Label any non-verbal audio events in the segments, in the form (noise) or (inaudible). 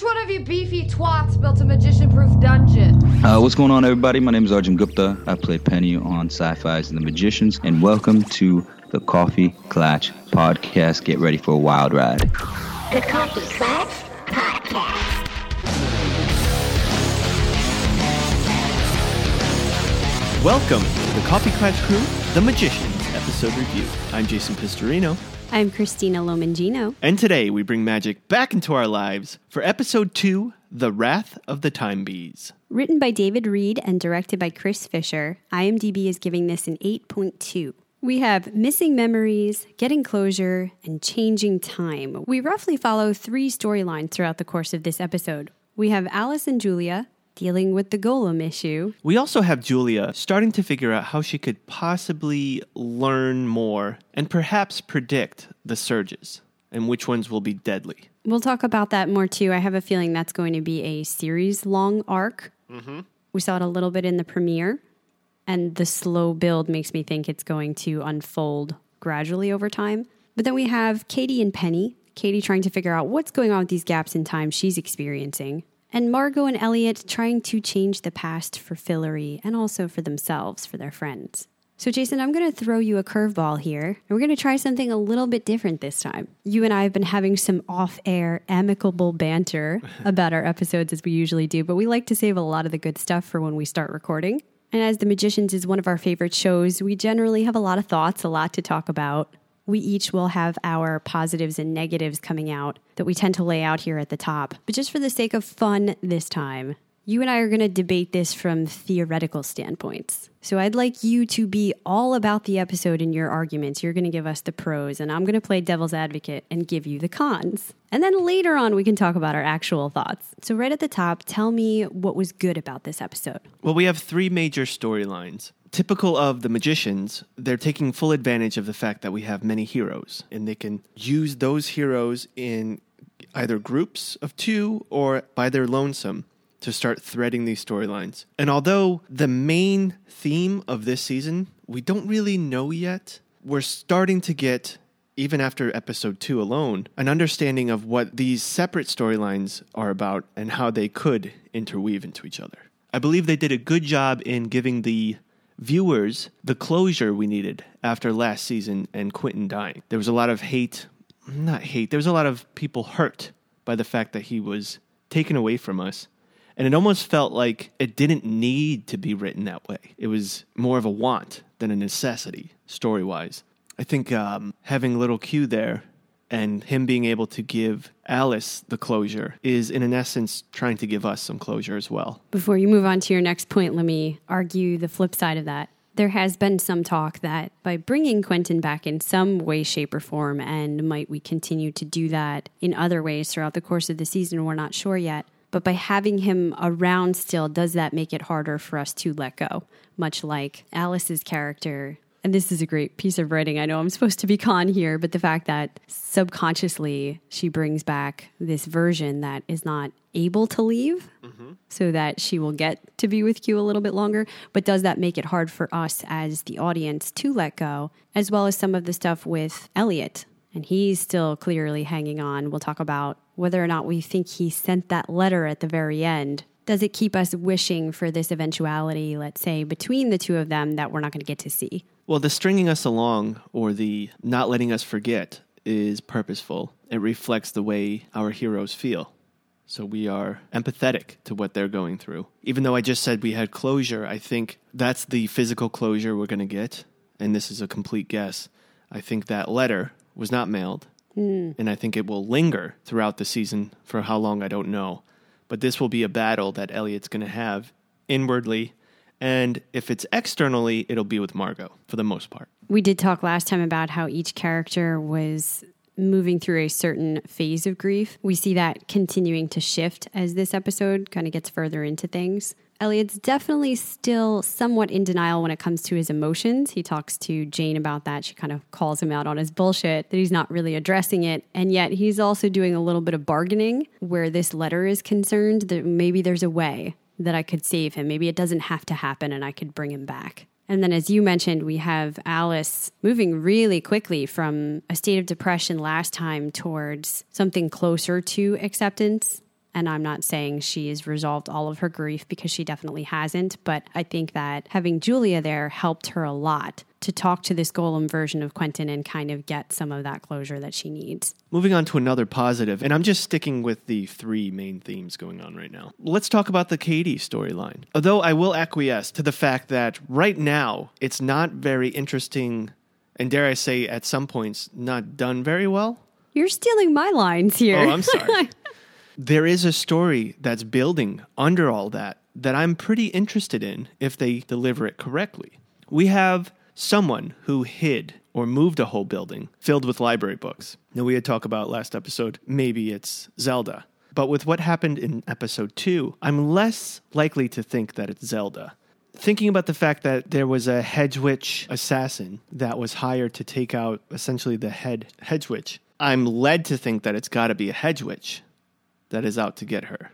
Which one of you beefy twats built a magician-proof dungeon? Uh, what's going on, everybody? My name is Arjun Gupta. I play Penny on Syfy's and the Magicians, and welcome to the Coffee Klatch Podcast. Get ready for a wild ride. The Coffee Klatch Podcast. Welcome to the Coffee Klatch Crew, The Magicians episode review. I'm Jason Pistorino, I'm Cristina Lomangino. and today we bring magic back into our lives for episode two, The Wrath of the Time Bees. Written by David Reed and directed by Chris Fisher, IMDb is giving this an 8.2. We have missing memories, getting closure, and changing time. We roughly follow three storylines throughout the course of this episode. We have Alice and Julia dealing with the golem issue. We also have Julia starting to figure out how she could possibly learn more and perhaps predict the surges and which ones will be deadly. We'll talk about that more too. I have a feeling that's going to be a series long arc. Mm-hmm. We saw it a little bit in the premiere, and the slow build makes me think it's going to unfold gradually over time. But then we have Kady and Penny. Kady trying to figure out what's going on with these gaps in time she's experiencing. And Margo and Eliot trying to change the past for Fillory and also for themselves, for their friends. So, Jason, I'm going to throw you a curveball here, and we're going to try something a little bit different this time. You and I have been having some off air, amicable banter (laughs) about our episodes as we usually do, but we like to save a lot of the good stuff for when we start recording. And as The Magicians is one of our favorite shows, we generally have a lot of thoughts, a lot to talk about. We each will have our positives and negatives coming out that we tend to lay out here at the top. But just for the sake of fun this time, you and I are going to debate this from theoretical standpoints. So I'd like you to be all about the episode in your arguments. You're going to give us the pros, and I'm going to play devil's advocate and give you the cons. And then later on, we can talk about our actual thoughts. So, right at the top, tell me what was good about this episode. Well, we have three major storylines. Typical of the magicians, they're taking full advantage of the fact that we have many heroes, and they can use those heroes in either groups of two or by their lonesome to start threading these storylines. And although the main theme of this season, we don't really know yet, we're starting to get, even after episode two alone, an understanding of what these separate storylines are about and how they could interweave into each other. I believe they did a good job in giving the viewers the closure we needed after last season and Quentin dying. There was a lot of hate, not hate, there was a lot of people hurt by the fact that he was taken away from us. And it almost felt like it didn't need to be written that way. It was more of a want than a necessity, story wise. I think um, having little Q there and him being able to give Alice the closure is, in an essence, trying to give us some closure as well. Before you move on to your next point, let me argue the flip side of that. There has been some talk that by bringing Quentin back in some way, shape, or form, and might we continue to do that in other ways throughout the course of the season, we're not sure yet. But by having him around still, does that make it harder for us to let go? Much like Alice's character. And this is a great piece of writing. I know I'm supposed to be con here, but the fact that subconsciously she brings back this version that is not able to leave mm-hmm. so that she will get to be with Q a little bit longer. But does that make it hard for us as the audience to let go, as well as some of the stuff with Eliot? And he's still clearly hanging on. We'll talk about whether or not we think he sent that letter at the very end. Does it keep us wishing for this eventuality, let's say, between the two of them that we're not going to get to see? Well, the stringing us along or the not letting us forget is purposeful. It reflects the way our heroes feel. So we are empathetic to what they're going through. Even though I just said we had closure, I think that's the physical closure we're going to get. And this is a complete guess. I think that letter was not mailed. Hmm. And I think it will linger throughout the season for how long, I don't know. But this will be a battle that Eliot's going to have inwardly. And if it's externally, it'll be with Margo for the most part. We did talk last time about how each character was moving through a certain phase of grief. We see that continuing to shift as this episode kind of gets further into things. Eliot's definitely still somewhat in denial when it comes to his emotions. He talks to Jane about that. She kind of calls him out on his bullshit, that he's not really addressing it. And yet he's also doing a little bit of bargaining where this letter is concerned, that maybe there's a way that I could save him. Maybe it doesn't have to happen and I could bring him back. And then, as you mentioned, we have Alice moving really quickly from a state of depression last time towards something closer to acceptance. And I'm not saying she's resolved all of her grief because she definitely hasn't, but I think that having Julia there helped her a lot to talk to this golem version of Quentin and kind of get some of that closure that she needs. Moving on to another positive, and I'm just sticking with the three main themes going on right now. Let's talk about the Kady storyline. Although I will acquiesce to the fact that right now it's not very interesting, and dare I say, at some points, not done very well. You're stealing my lines here. Oh, I'm sorry. (laughs) there is a story that's building under all that that I'm pretty interested in if they deliver it correctly. We have someone who hid or moved a whole building filled with library books. Now, we had talked about last episode, maybe it's Zelda. But with what happened in episode two, I'm less likely to think that it's Zelda. Thinking about the fact that there was a hedge witch assassin that was hired to take out essentially the head hedge witch, I'm led to think that it's got to be a hedge witch that is out to get her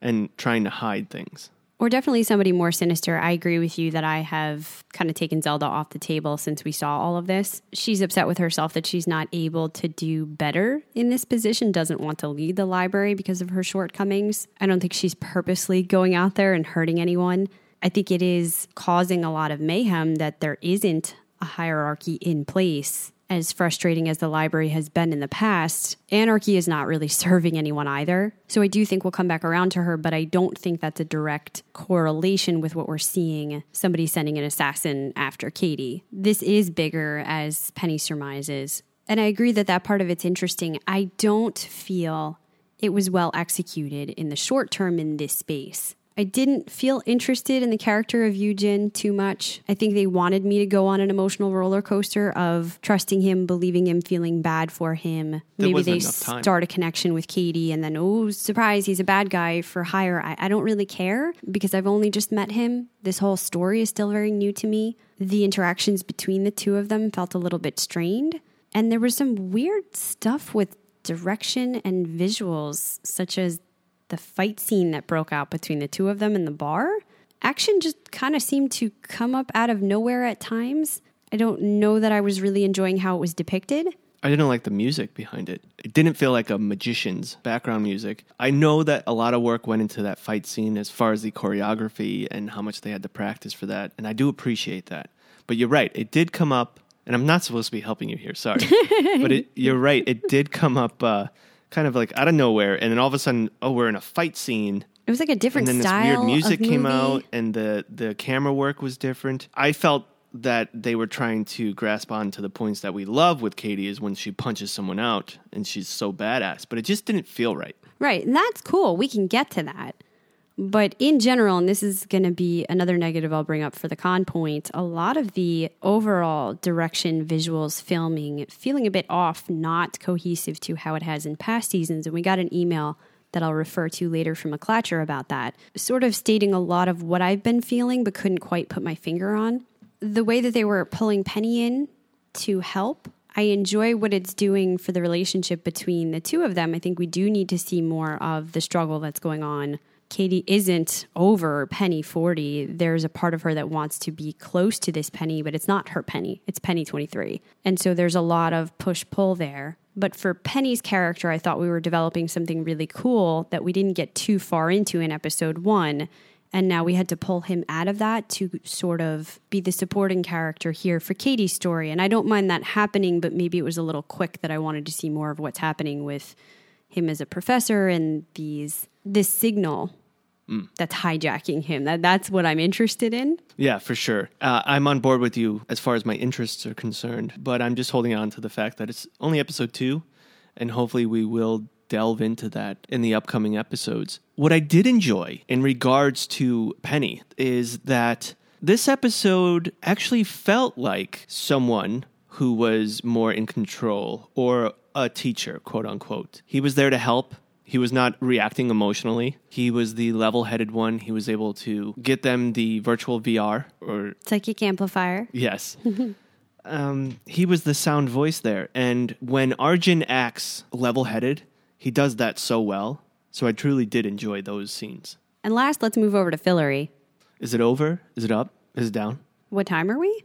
and trying to hide things. Or definitely somebody more sinister. I agree with you that I have kind of taken Zelda off the table since we saw all of this. She's upset with herself that she's not able to do better in this position, doesn't want to lead the library because of her shortcomings. I don't think she's purposely going out there and hurting anyone. I think it is causing a lot of mayhem that there isn't a hierarchy in place as frustrating as the library has been in the past, anarchy is not really (laughs) serving anyone either. So I do think we'll come back around to her, but I don't think that's a direct correlation with what we're seeing somebody sending an assassin after Kady. This is bigger, as Penny surmises. And I agree that that part of it's interesting. I don't feel it was well executed in the short term in this space. I didn't feel interested in the character of Eugen too much. I think they wanted me to go on an emotional roller coaster of trusting him, believing him, feeling bad for him. Maybe they start a connection with Kady and then, oh, surprise, he's a bad guy for hire. I, I don't really care because I've only just met him. This whole story is still very new to me. The interactions between the two of them felt a little bit strained. And there was some weird stuff with direction and visuals, such as the fight scene that broke out between the two of them in the bar, action just kind of seemed to come up out of nowhere at times. I don't know that I was really enjoying how it was depicted. I didn't like the music behind it. It didn't feel like a magician's background music. I know that a lot of work went into that fight scene as far as the choreography and how much they had to practice for that, and I do appreciate that. But you're right, it did come up, and I'm not supposed to be helping you here, sorry. (laughs) but it, you're right, it did come up uh, kind of like out of nowhere, and then all of a sudden, oh, we're in a fight scene. It was like a different and then style. this weird music came out and the the camera work was different i felt that they were trying to grasp on to the points that we love with kady is when she punches someone out and she's so badass but it just didn't feel right Right, and that's cool. We can get to that. But in general, and this is going to be another negative I'll bring up for the con point, a lot of the overall direction, visuals, filming, feeling a bit off, not cohesive to how it has in past seasons. And we got an email that I'll refer to later from a Klatcher about that, sort of stating a lot of what I've been feeling but couldn't quite put my finger on. The way that they were pulling Penny in to help. I enjoy what it's doing for the relationship between the two of them. I think we do need to see more of the struggle that's going on. Kady isn't over Penny 40. There's a part of her that wants to be close to this Penny, but it's not her Penny. It's Penny 23. And so there's a lot of push pull there. But for Penny's character, I thought we were developing something really cool that we didn't get too far into in episode one. And now we had to pull him out of that to sort of be the supporting character here for Kady's story. And I don't mind that happening, but maybe it was a little quick that I wanted to see more of what's happening with him as a professor and these this signal that's hijacking him. That that's what I'm interested in. yeah for sure uh, i'm on board with you as far as my interests are concerned but i'm just holding on to the fact that it's only episode two and hopefully we will delve into that in the upcoming episodes what i did enjoy in regards to penny is that this episode actually felt like someone who was more in control or a teacher, quote unquote. He was there to help. He was not reacting emotionally. He was the level headed one. He was able to get them the virtual VR or Psychic amplifier. Yes. (laughs) um, he was the sound voice there. And when Arjun acts level headed, he does that so well. So I truly did enjoy those scenes. And last, let's move over to Fillory. Is it over? Is it up? Is it down? What time are we?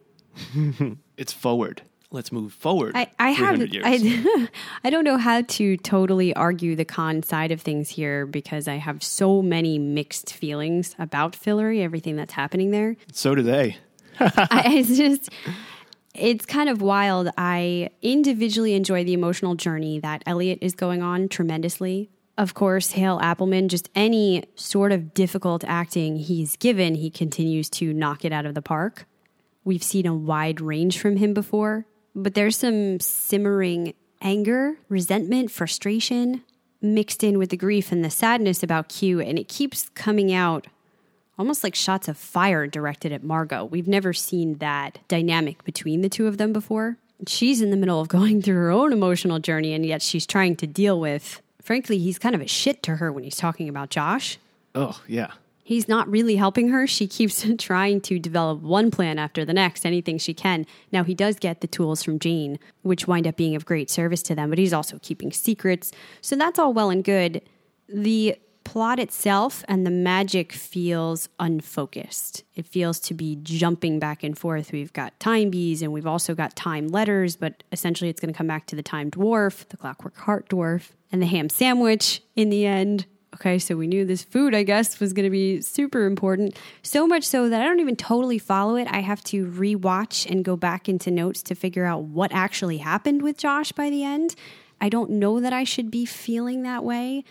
(laughs) It's forward. Let's move forward. I, I have. I, (laughs) I don't know how to totally argue the con side of things here because I have so many mixed feelings about Fillory, everything that's happening there. so do they. (laughs) I, it's just it's kind of wild. I individually enjoy the emotional journey that Eliot is going on tremendously. Of course, Hale Appleman, just any sort of difficult acting he's given, he continues to knock it out of the park. We've seen a wide range from him before, but there's some simmering anger, resentment, frustration mixed in with the grief and the sadness about Q, and it keeps coming out almost like shots of fire directed at Margo. We've never seen that dynamic between the two of them before. She's in the middle of going through her own emotional journey, and yet she's trying to deal with. Frankly, he's kind of a shit to her when he's talking about Josh. Oh, yeah. He's not really helping her. She keeps (laughs) trying to develop one plan after the next, anything she can. Now, he does get the tools from Jane, which wind up being of great service to them, but he's also keeping secrets. So that's all well and good. The plot itself and the magic feels unfocused. It feels to be jumping back and forth. We've got time bees and we've also got time letters, but essentially it's going to come back to the time dwarf, the clockwork heart dwarf, and the ham sandwich in the end. Okay, so we knew this food, I guess, was going to be super important. So much so that I don't even totally follow it. I have to rewatch and go back into notes to figure out what actually happened with Josh by the end. I don't know that I should be feeling that way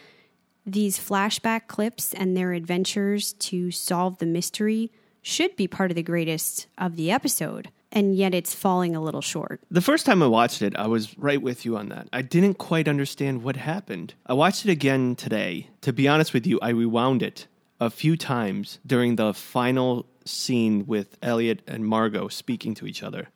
these flashback clips and their adventures to solve the mystery should be part of the greatest of the episode, and yet it's falling a little short. The first time I watched it, I was right with you on that. I didn't quite understand what happened. I watched it again today. To be honest with you, I rewound it a few times during the final scene with Eliot and Margo speaking to each other.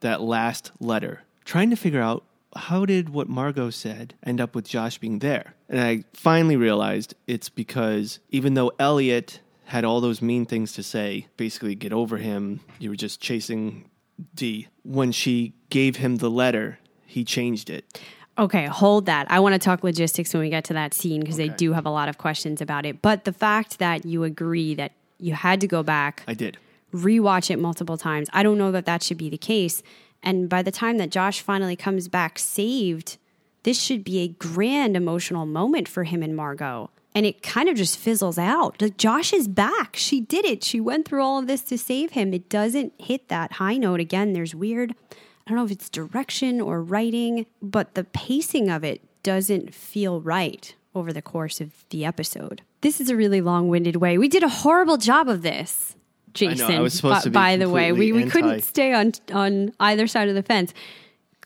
That last letter, trying to figure out how did what Margo said end up with Josh being there? And I finally realized it's because even though Eliot had all those mean things to say, basically get over him, you were just chasing D, when she gave him the letter, he changed it. Okay, hold that. I want to talk logistics when we get to that scene because I do have a lot of questions about it. But the fact that you agree that you had to go back, I did. rewatch it multiple times, I don't know that that should be the case. And by the time that Josh finally comes back saved, this should be a grand emotional moment for him and Margo. And it kind of just fizzles out. Like Josh is back. She did it. She went through all of this to save him. It doesn't hit that high note again. There's weird, I don't know if it's direction or writing, but the pacing of it doesn't feel right over the course of the episode. This is a really long winded way. We did a horrible job of this. Jason, was supposed by, to be by the way, we, we couldn't stay on on either side of the fence.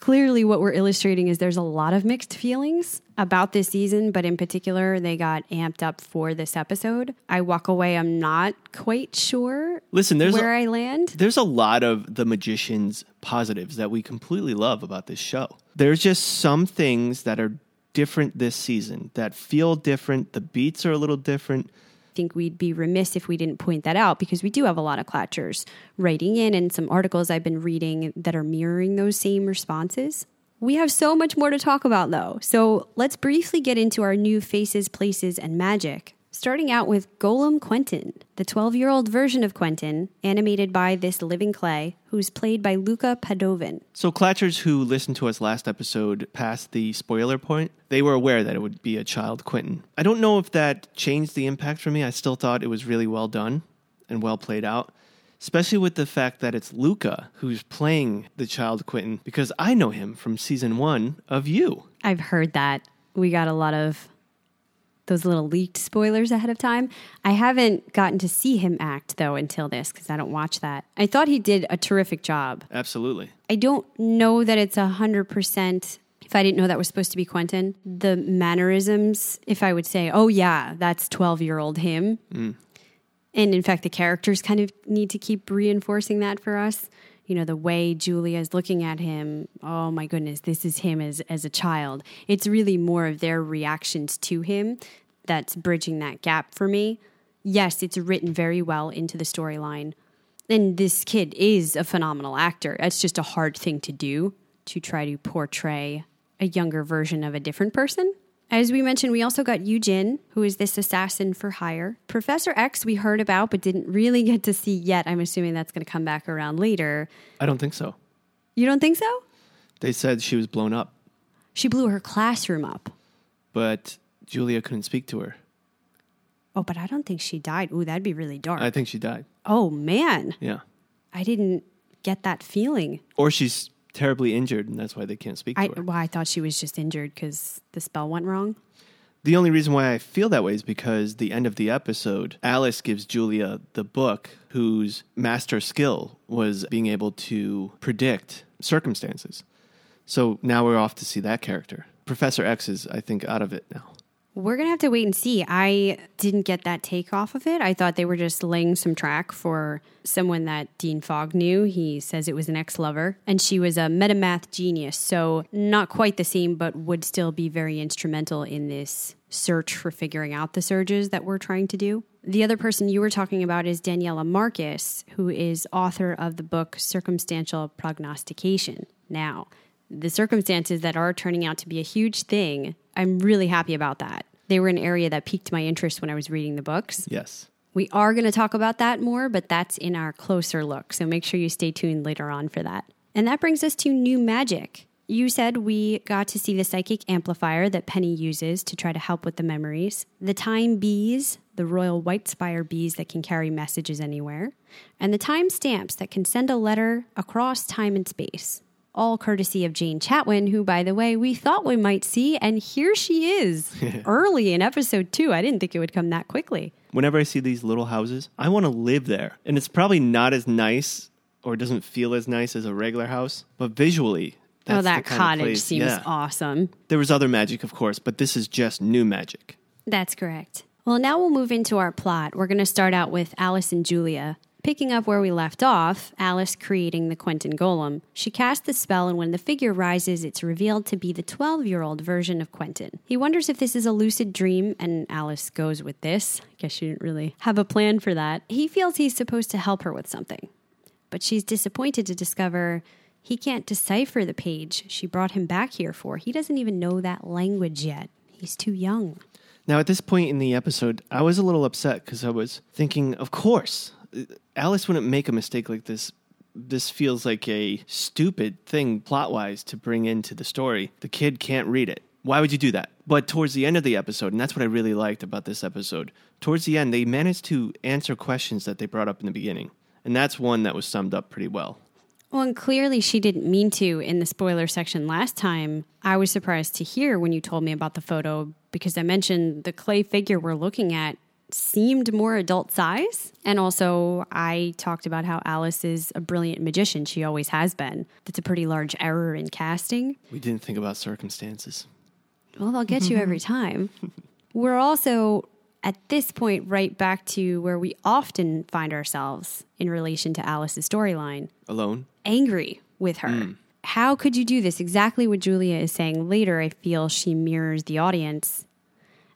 Clearly, what we're illustrating is there's a lot of mixed feelings about this season, but in particular, they got amped up for this episode. I walk away, I'm not quite sure Listen, there's where a, I land. there's a lot of the magician's positives that we completely love about this show. There's just some things that are different this season that feel different. The beats are a little different. Think we'd be remiss if we didn't point that out because we do have a lot of klatchers writing in and some articles I've been reading that are mirroring those same responses. We have so much more to talk about though. So let's briefly get into our new faces, places, and magic. Starting out with Golem Quentin, the 12 year old version of Quentin, animated by this living clay, who's played by Luca Padovan. So, Klatchers who listened to us last episode past the spoiler point, they were aware that it would be a child Quentin. I don't know if that changed the impact for me. I still thought it was really well done and well played out, especially with the fact that it's Luca who's playing the child Quentin because I know him from season one of You. I've heard that. We got a lot of those little leaked spoilers ahead of time. I haven't gotten to see him act though until this because I don't watch that. I thought he did a terrific job. Absolutely. I don't know that it's a hundred percent. If I didn't know that was supposed to be Quentin, the mannerisms, if I would say, oh yeah, that's 12 year old him. Mm. And in fact, the characters kind of need to keep reinforcing that for us. You know, the way Julia is looking at him, oh my goodness, this is him as, as a child. It's really more of their reactions to him that's bridging that gap for me. Yes, it's written very well into the storyline. And this kid is a phenomenal actor. It's just a hard thing to do to try to portray a younger version of a different person. As we mentioned, we also got Yujin, who is this assassin for hire. Professor X, we heard about, but didn't really get to see yet. I'm assuming that's going to come back around later. I don't think so. You don't think so? They said she was blown up, She blew her classroom up. but Julia couldn't speak to her. Oh, but I don't think she died. Ooh, that'd be really dark. I think she died. oh, man. Yeah. I didn't get that feeling. Or she's terribly injured, and that's why they can't speak to her. well, I thought she was just injured because the spell went wrong. The only reason why I feel that way is because the end of the episode, Alice gives Julia the book whose master skill was being able to predict circumstances. So now we're off to see that character. Professor X is, I think, out of it now. We're going to have to wait and see. I didn't get that take off of it. I thought they were just laying some track for someone that Dean Fogg knew. He says it was an ex lover, and she was a metamath genius. So, not quite the same, but would still be very instrumental in this search for figuring out the surges that we're trying to do. The other person you were talking about is Daniela Marcus, who is author of the book Circumstantial Prognostication. Now, the circumstances that are turning out to be a huge thing, I'm really happy about that. They were an area that piqued my interest when I was reading the books. Yes. We are going to talk about that more, but that's in our closer look. So make sure you stay tuned later on for that. And that brings us to new magic. You said we got to see the psychic amplifier that Penny uses to try to help with the memories, the time bees, the royal white spire bees that can carry messages anywhere, and the time stamps that can send a letter across time and space. All courtesy of Jane Chatwin, who, by the way, we thought we might see, and here she is (laughs) early in episode two. I didn't think it would come that quickly. Whenever I see these little houses, I want to live there. And it's probably not as nice or doesn't feel as nice as a regular house, but visually, that's oh, that the kind of cottage seems yeah. awesome. There was other magic, of course, but this is just new magic. That's correct. Well, now we'll move into our plot. We're going to start out with Alice and Julia. Picking up where we left off, Alice creating the Quentin Golem. She casts the spell, and when the figure rises, it's revealed to be the 12 year old version of Quentin. He wonders if this is a lucid dream, and Alice goes with this. I guess she didn't really have a plan for that. He feels he's supposed to help her with something, but she's disappointed to discover he can't decipher the page she brought him back here for. He doesn't even know that language yet. He's too young. Now, at this point in the episode, I was a little upset because I was thinking, of course, Alice wouldn't make a mistake like this. This feels like a stupid thing plot wise to bring into the story. The kid can't read it. Why would you do that? But towards the end of the episode, and that's what I really liked about this episode, towards the end, they managed to answer questions that they brought up in the beginning. And that's one that was summed up pretty well. Well, and clearly she didn't mean to in the spoiler section last time. I was surprised to hear when you told me about the photo because I mentioned the clay figure we're looking at seemed more adult size. And also, I talked about how Alice is a brilliant magician. She always has been. That's a pretty large error in casting. We didn't think about circumstances. Well, they'll get you (laughs) every time. We're also at this point right back to where we often find ourselves in relation to Alice's storyline Alone? angry with her. Hmm. How could you do this? Exactly what Julia is saying later. I feel she mirrors the audience.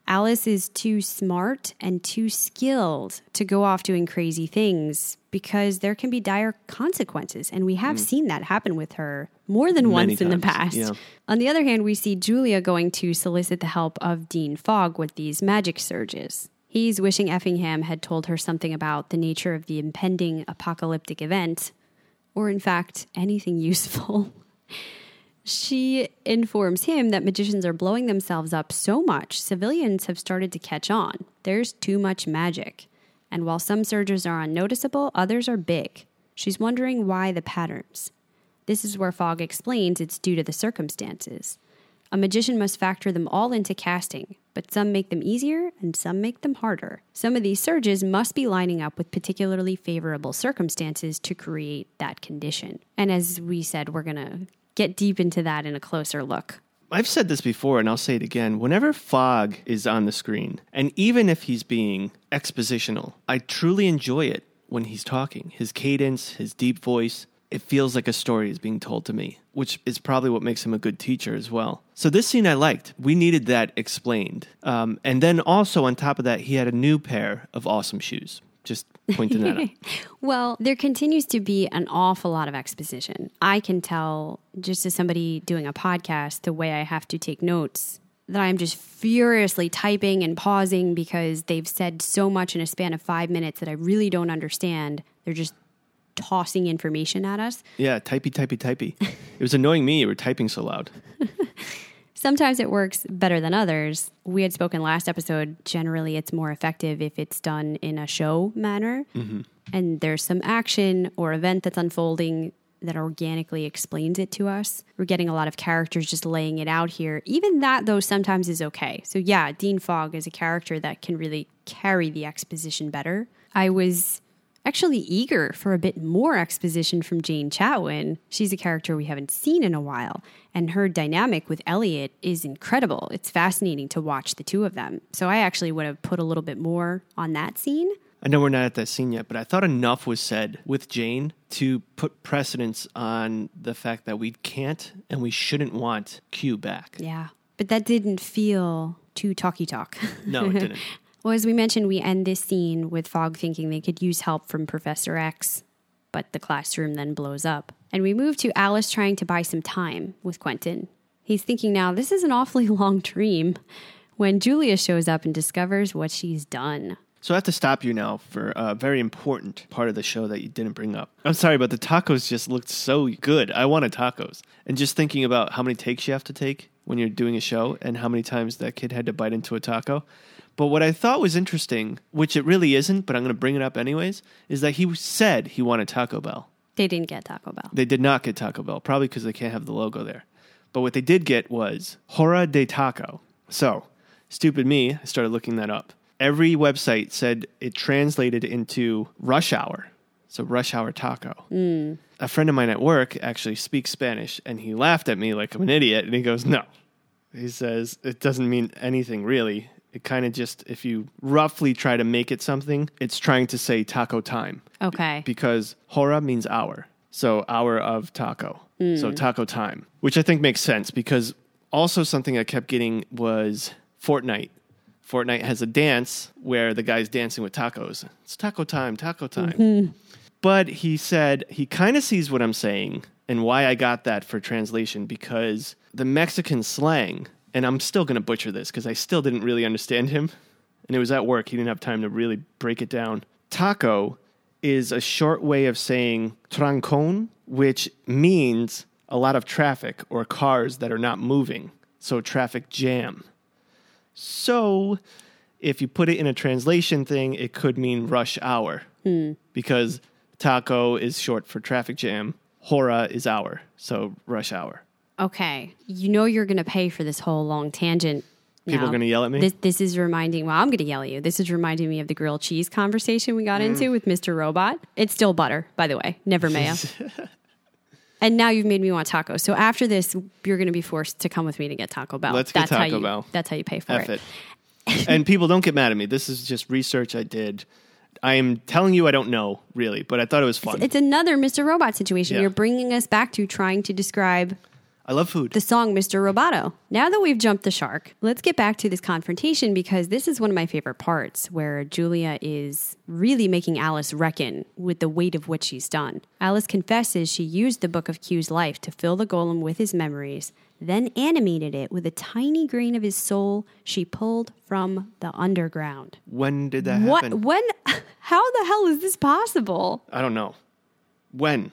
Alice is too smart and too skilled to go off doing crazy things because there can be dire consequences. And we have hmm. seen that happen with her more than Many once in the past. yeah. On the other hand, we see Julia going to solicit the help of Dean Fogg with these magic surges. He's wishing Effingham had told her something about the nature of the impending apocalyptic event, or in fact, anything (laughs) useful. She informs him that magicians are blowing themselves up so much, civilians have started to catch on. There's too much magic. And while some surges are unnoticeable, others are big. She's wondering why the patterns. This is where Fogg explains it's due to the circumstances. A magician must factor them all into casting, but some make them easier and some make them harder. Some of these surges must be lining up with particularly favorable circumstances to create that condition. And as we said, we're going to get deep into that in a closer look. I've said this before and I'll say it again. Whenever Fogg is on the screen, and even if he's being expositional, I truly enjoy it when he's talking. His cadence, his deep voice, it feels like a story is being told to me, which is probably what makes him a good teacher as well. So, this scene I liked. We needed that explained. Um, and then also, on top of that, he had a new pair of awesome shoes. Just pointing that out. (laughs) Well, there continues to be an awful lot of exposition. I can tell, just as somebody doing a podcast, the way I have to take notes, that I'm just furiously typing and pausing because they've said so much in a span of five minutes that I really don't understand. They're just tossing information at us. Yeah, typey, typey, typey. it was annoying me. You were typing so loud. (laughs) Sometimes it works better than others. We had spoken last episode. Generally, it's more effective if it's done in a show manner. Mm-hmm. And there's some action or event that's unfolding that organically explains it to us. We're getting a lot of characters just laying it out here. Even that, though, sometimes is okay. So, yeah, Dean Fogg is a character that can really carry the exposition better. I was actually eager for a bit more exposition from Jane Chatwin. She's a character we haven't seen in a while, and her dynamic with Eliot is incredible. It's fascinating to watch the two of them. So I actually would have put a little bit more on that scene. I know we're not at that scene yet, but I thought enough was said with Jane to put precedence on the fact that we can't and we shouldn't want Q back. Yeah. But that didn't feel too talky talk. No, it didn't. (laughs) Well, as we mentioned, we end this scene with Fogg thinking they could use help from Professor X, but the classroom then blows up. And we move to Alice trying to buy some time with Quentin. He's thinking now, this is an awfully (laughs) long dream when Julia shows up and discovers what she's done. So I have to stop you now for a very important part of the show that you didn't bring up. I'm sorry, but the tacos just looked so good. I wanted tacos. And just thinking about how many takes you have to take when you're doing a show and how many times that kid had to bite into a taco. But what I thought was interesting, which it really isn't, but I'm going to bring it up anyways, is that he said he wanted Taco Bell. They didn't get Taco Bell. They did not get Taco Bell, probably because they can't have the logo there. But what they did get was Hora de Taco. So, stupid me, I started looking that up. Every website said it translated into rush hour. So, rush hour taco. Hmm. A friend of mine at work actually speaks Spanish, and he laughed at me like I'm an idiot. And he goes, No. He says, It doesn't mean anything really. It kind of just, if you roughly try to make it something, it's trying to say taco time Okay. because hora means hour. So hour of taco. So hmm. taco time, which I think makes sense because also something I kept getting was Fortnite. Fortnite has a dance where the guy's dancing with tacos. It's taco time, taco time. Mm-hmm. But he said he kind of sees what I'm saying and why I got that for translation because the Mexican slang, and I'm still going to butcher this because I still didn't really understand him. And it was at work. He didn't have time to really break it down. Taco is a short way of saying trancon, which means a lot of traffic or cars that are not moving. So traffic jam. So if you put it in a translation thing, it could mean rush hour hmm. because taco is short for traffic jam. Hora is hour, so rush hour. Okay. You know you're going to pay for this whole long tangent. People are gonna yell at me? This, this is reminding, well, I'm going to yell at you. This is reminding me of the grilled cheese conversation we got Mm. into with Mr. Robot. It's still butter, by the way, never mayo. (laughs) and now you've made me want tacos. So after this, you're going to be forced to come with me to get Taco Bell. Let's get that's how Taco you, Bell. That's how you pay for F it. it. and people don't get mad at me. This is just research I did. I am telling you I don't know really, but I thought it was fun. It's another Mr. Robot situation. Yeah. You're bringing us back to trying to describe I love food. the song Mr. Roboto. Now that we've jumped the shark, let's get back to this confrontation because this is one of my favorite parts where Julia is really making Alice reckon with the weight of what she's done. Alice confesses she used the Book of Q's life to fill the golem with his memories, then animated it with a tiny grain of his soul she pulled from the underground. when did that What? happen? When? (laughs) How the hell is this possible? I don't know. When?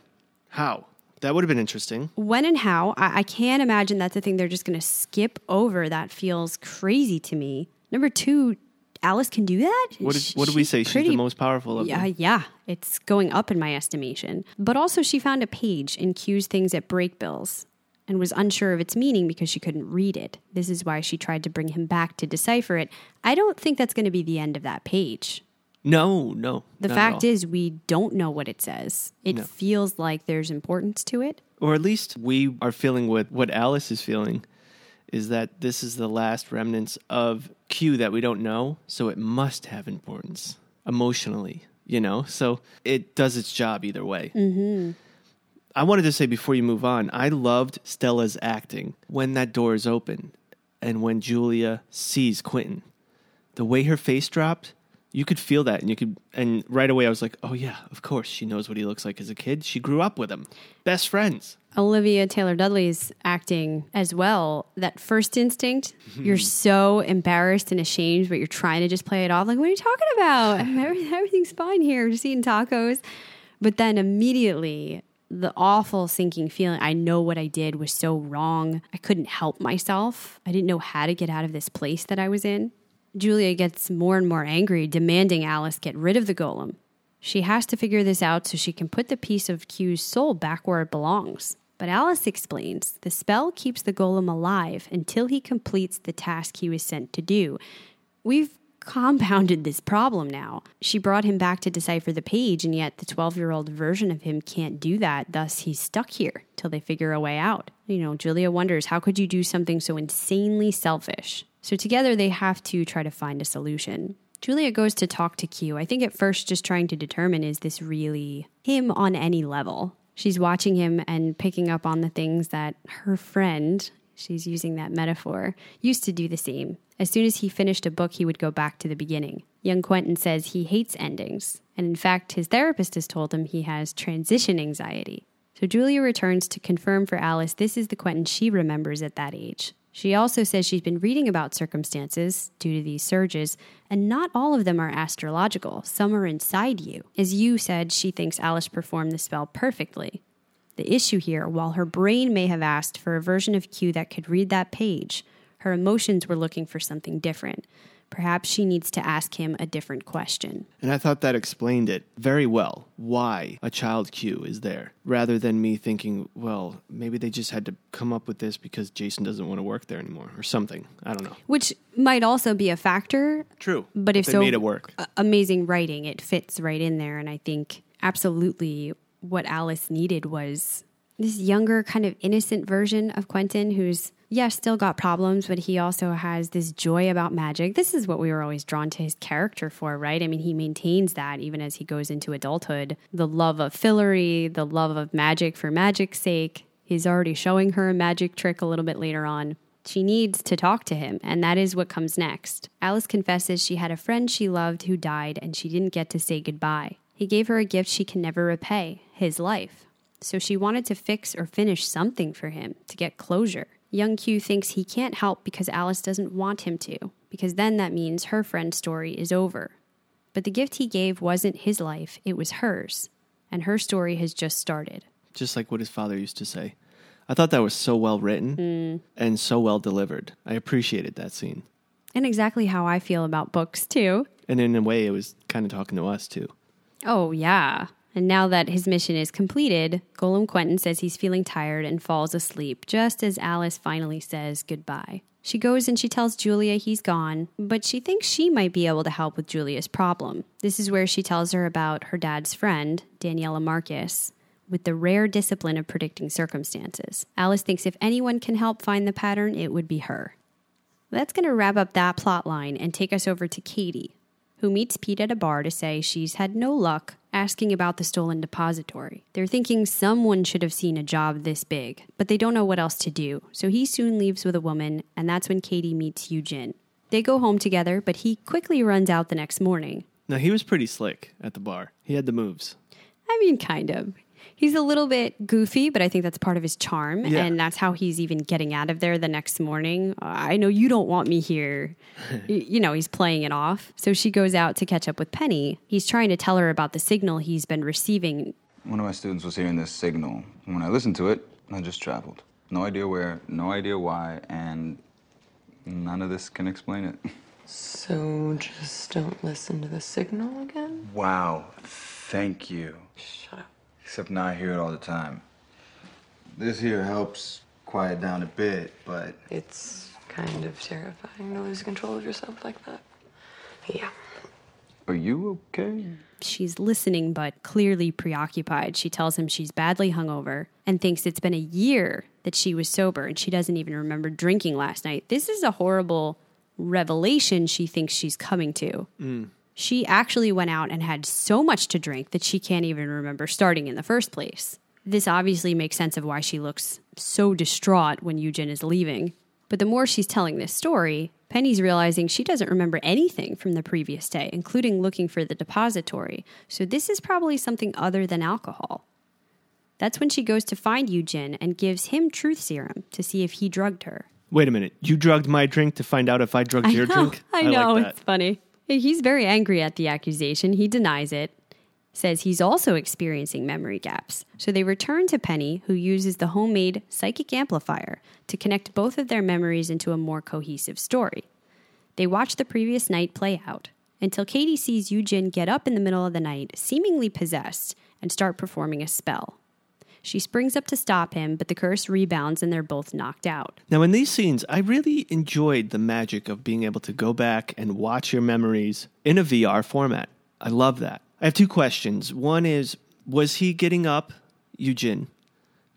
How? That would have been interesting. when and how I, I can't imagine that's a thing they're just going to skip over that feels crazy to me. Number two alice can do that? What did, what did we say? She's the most powerful of yeah them. yeah. It's going up in my estimation. But also she found a page in q's things at Brakebills and was unsure of its meaning because she couldn't read it. This is why she tried to bring him back to decipher it. I don't think that's going to be the end of that page No, no. the fact is we don't know what it says it No. feels like there's importance to it or at least we are feeling what what Alice is feeling, is that this is the last remnants of Q that we don't know, so it must have importance emotionally, you know. So it does its job either way. Mm-hmm. I wanted to say before you move on, I loved Stella's acting when that door is open and when Julia sees Quentin. The way her face dropped, you could feel that, and you could, and right away I was like, "Oh yeah, of course she knows what he looks like as a kid. She grew up with him, best friends." Olivia Taylor Dudley's acting as well. That first instinct, (laughs) you're so embarrassed and ashamed, but you're trying to just play it off. Like, what are you talking about? (laughs) Everything's fine here. We're just eating tacos. But then immediately, the awful sinking feeling I know what I did was so wrong. I couldn't help myself. I didn't know how to get out of this place that I was in. Julia gets more and more angry, demanding Alice get rid of the golem. She has to figure this out so she can put the piece of Q's soul back where it belongs. But Alice explains the spell keeps the golem alive until he completes the task he was sent to do. We've compounded this problem now. She brought him back to decipher the page, and yet the 12 year old version of him can't do that. Thus, he's stuck here till they figure a way out. You know, Julia wonders how could you do something so insanely selfish? So, together, they have to try to find a solution. Julia goes to talk to Q. I think at first, just trying to determine is this really him on any level? She's watching him and picking up on the things that her friend, she's using that metaphor, used to do the same. As soon as he finished a book, he would go back to the beginning. Young Quentin says he hates endings, and in fact, his therapist has told him he has transition anxiety. So Julia returns to confirm for Alice this is the Quentin she remembers at that age. She also says she's been reading about circumstances due to these surges, and not all of them are astrological. Some are inside you. As you said, she thinks Alice performed the spell perfectly. The issue here, while her brain may have asked for a version of Q that could read that page, her emotions were looking for something different. Perhaps she needs to ask him a different question. And I thought that explained it very well why a child Q is there, rather than me thinking, well, maybe they just had to come up with this because Jason doesn't want to work there anymore or something. I don't know. Which might also be a factor. True. But if so, made it work. amazing writing, it fits right in there. And I think absolutely what Alice needed was this younger, kind of innocent version of Quentin who's, yeah, still got problems, but he also has this joy about magic. This is what we were always drawn to his character for, right? I mean, he maintains that even as he goes into adulthood the love of Fillory, the love of magic for magic's sake. He's already showing her a magic trick a little bit later on. She needs to talk to him, and that is what comes next. Alice confesses she had a friend she loved who died and she didn't get to say goodbye. He gave her a gift she can never repay his life. So she wanted to fix or finish something for him to get closure. Young Q thinks he can't help because Alice doesn't want him to, because then that means her friend's story is over. But the gift he gave wasn't his life, it was hers, and her story has just started. Just like what his father used to say. I thought that was so well written mm. and so well delivered. I appreciated that scene. And exactly how I feel about books, too. And in a way, it was kind of talking to us too. Oh, yeah. And now that his mission is completed, Golem Quentin says he's feeling tired and falls asleep just as Alice finally says goodbye. She goes and she tells Julia he's gone, but she thinks she might be able to help with Julia's problem. This is where she tells her about her dad's friend, Daniela Marcus, with the rare discipline of predicting circumstances. Alice thinks if anyone can help find the pattern, it would be her. That's going to wrap up that plot line and take us over to Kady, who meets Pete at a bar to say she's had no luck asking about the stolen depository. They're thinking someone should have seen a job this big, but they don't know what else to do. So he soon leaves with a woman, and that's when Kady meets Eugene. They go home together, but he quickly runs out the next morning. Now, he was pretty slick at the bar. He had the moves. I mean, kind of. He's a little bit goofy, but I think that's part of his charm. Yeah. And that's how he's even getting out of there the next morning. I know you don't want me here. (laughs) You know, he's playing it off. So she goes out to catch up with Penny. He's trying to tell her about the signal he's been receiving. One of my students was hearing this signal. When I listened to it, I just traveled. No idea where, no idea why, and none of this can explain it. So just don't listen to the signal again? Wow, thank you. Shut up. Except now I hear it all the time. This here helps quiet down a bit, but It's kind of terrifying to lose control of yourself like that. Yeah. are you okay? She's listening, but clearly preoccupied. She tells him she's badly hungover and thinks it's been a year that she was sober and she doesn't even remember drinking last night. This is a horrible revelation she thinks she's coming to. Mm. She actually went out and had so much to drink that she can't even remember starting in the first place. This obviously makes sense of why she looks so distraught when Eugen is leaving. But the more she's telling this story, Penny's realizing she doesn't remember anything from the previous day, including looking for the depository. So this is probably something other than alcohol. That's when she goes to find Eugen and gives him truth serum to see if he drugged her. Wait a minute. You drugged my drink to find out if I drugged your drink? I know, like that. it's funny. He's very angry at the accusation. He denies it. says he's also experiencing memory gaps. So they return to Penny, who uses the homemade psychic amplifier to connect both of their memories into a more cohesive story. They watch the previous night play out until Kady sees Eugene get up in the middle of the night, seemingly possessed, and start performing a spell. She springs up to stop him, but the curse rebounds and they're both knocked out. Now, in these scenes, I really enjoyed the magic of being able to go back and watch your memories in a VR format. I love that. I have two questions. One is Was he getting up, Eugene,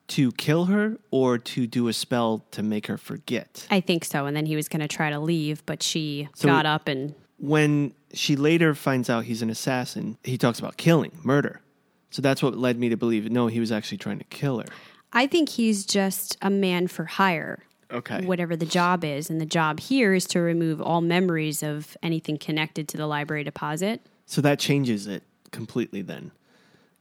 to kill her or to do a spell to make her forget? I think so. And then he was going to try to leave, but she So- got up and When she later finds out he's an assassin, he talks about killing, murder. So that's what led me to believe no, he was actually trying to kill her. I think he's just a man for hire. Okay. Whatever the job is. And the job here is to remove all memories of anything connected to the library deposit. So that changes it completely then,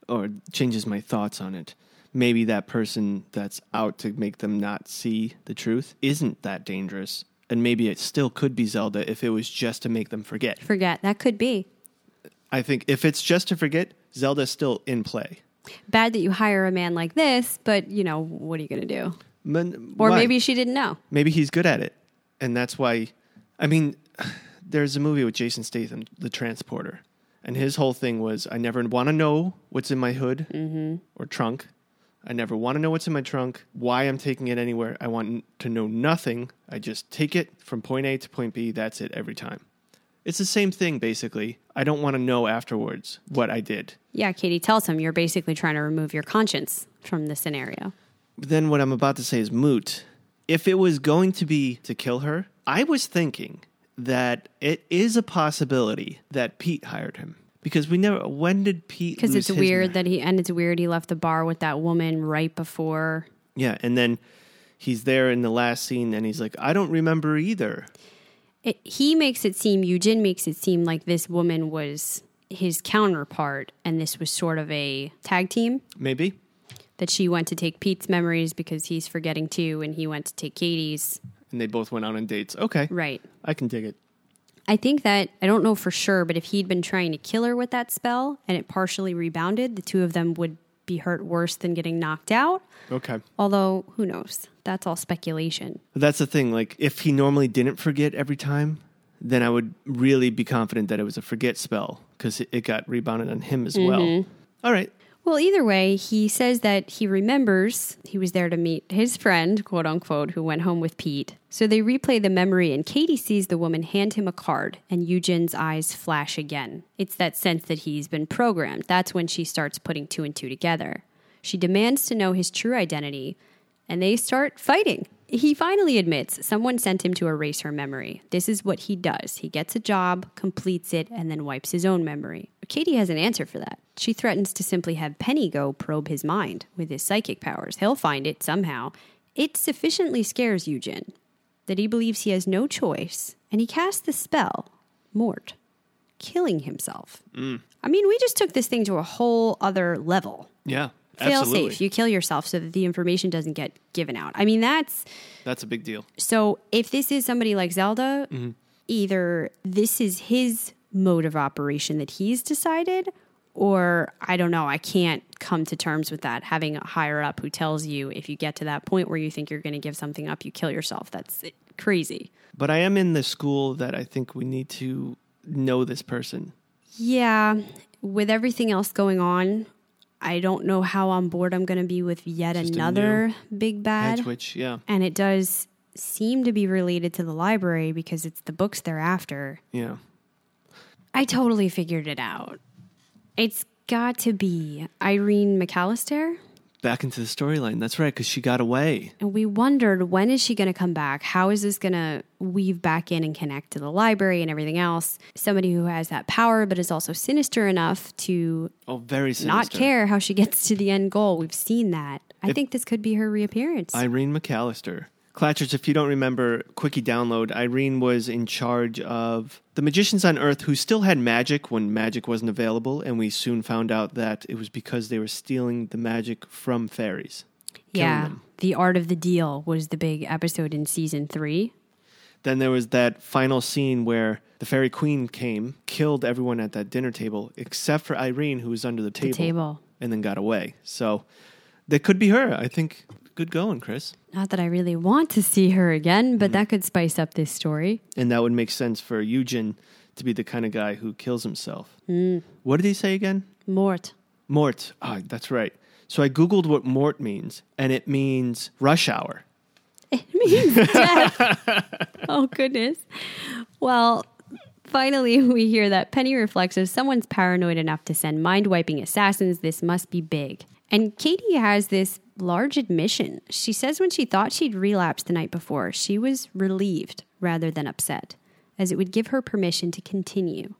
or changes my thoughts on it. Maybe that person that's out to make them not see the truth isn't that dangerous. And maybe it still could be Zelda if it was just to make them forget. Forget. That could be. I think if it's just to forget, Zelda's still in play. Bad that you hire a man like this, but you know, what are you going to do? Man, Or why? maybe she didn't know. maybe he's good at it, and that's why. I mean, (sighs) there's a movie with Jason Statham, The Transporter, and his whole thing was, I never want to know what's in my hood mm-hmm. or trunk. I never want to know what's in my trunk, why I'm taking it anywhere. I want to know nothing. I just take it from point A to point B. That's it every time. It's the same thing, basically. I don't want to know afterwards what I did. Yeah, Kady tells him you're basically trying to remove your conscience from the scenario. then what I'm about to say is moot. If it was going to be to kill her, I was thinking that it is a possibility that Pete hired him because we never. When did Pete? Because it's weird that he, and it's weird he left the bar with that woman right before. yeah, and then he's there in the last scene and he's like, I don't remember either. It, he makes it seem, Eugene makes it seem like this woman was his counterpart and this was sort of a tag team. Maybe. That she went to take Pete's memories because he's forgetting too, and he went to take Kady's. And they both went out on dates. Okay, Right. I can dig it. I think that I don't know for sure, but if he'd been trying to kill her with that spell and it partially rebounded, the two of them would be hurt worse than getting knocked out. Okay. Although, who knows? That's all speculation. That's the thing. Like, if he normally didn't forget every time, then I would really be confident that it was a forget spell because it, it got rebounded on him as well. Mm-hmm. All right. Well, either way, he says that he remembers he was there to meet his friend, quote unquote, who went home with Pete. So they replay the memory, and Kady sees the woman hand him a card, and Eugene's eyes flash again. It's that sense that he's been programmed. That's when she starts putting two and two together. She demands to know his true identity, and they start fighting. He finally admits someone sent him to erase her memory. This is what he does. He gets a job, completes it, and then wipes his own memory. Kady has an answer for that. She threatens to simply have Penny go probe his mind with his psychic powers. He'll find it somehow. It sufficiently scares Eugene that he believes he has no choice, and he casts the spell, Mort, killing himself. Mm. I mean, we just took this thing to a whole other level Yeah. Fail safe. You kill yourself so that the information doesn't get given out. I mean, that's That's a big deal. so if this is somebody like Zelda, mm-hmm. either this is his mode of operation that he's decided, or I don't know, I can't come to terms with that. Having a higher up who tells you if you get to that point where you think you're going to give something up, you kill yourself. That's crazy. But I am in the school that I think we need to know this person. Yeah, with everything else going on, I don't know how on board I'm going to be with yet Just another big bad. Edge yeah. and it does seem to be related to the library because it's the books they're after. Yeah. I totally figured it out. It's got to be Irene McAllister. Back into the storyline. That's right, because she got away. And we wondered when is she going to come back? How is this going to weave back in and connect to the library and everything else? Somebody who has that power but is also sinister enough to Oh, very sinister. not care how she gets to the end goal. We've seen that. I think this could be her reappearance. Irene McAllister. Klatchers, if you don't remember, quickie download, Irene was in charge of the magicians on Earth who still had magic when magic wasn't available, and we soon found out that it was because they were stealing the magic from fairies. yeah. them. The Art of the Deal was the big episode in season three. Then there was that final scene where the fairy queen came, killed everyone at that dinner table except for Irene, who was under the table, table. and then got away. So that could be her. I think good going, Chris. Not that I really want to see her again, but that could spice up this story. And that would make sense for Eugene to be the kind of guy who kills himself. What did he say again? Mort. Mort. Ah, that's right. So I Googled what Mort means, and it means rush hour. (laughs) It means death. (laughs) oh, goodness. Well, finally, (laughs) we hear that Penny reflects if someone's paranoid enough to send mind wiping assassins, this must be big. And Kady has this large admission. She says when she thought she'd relapsed the night before, she was relieved rather than upset, as it would give her permission to continue.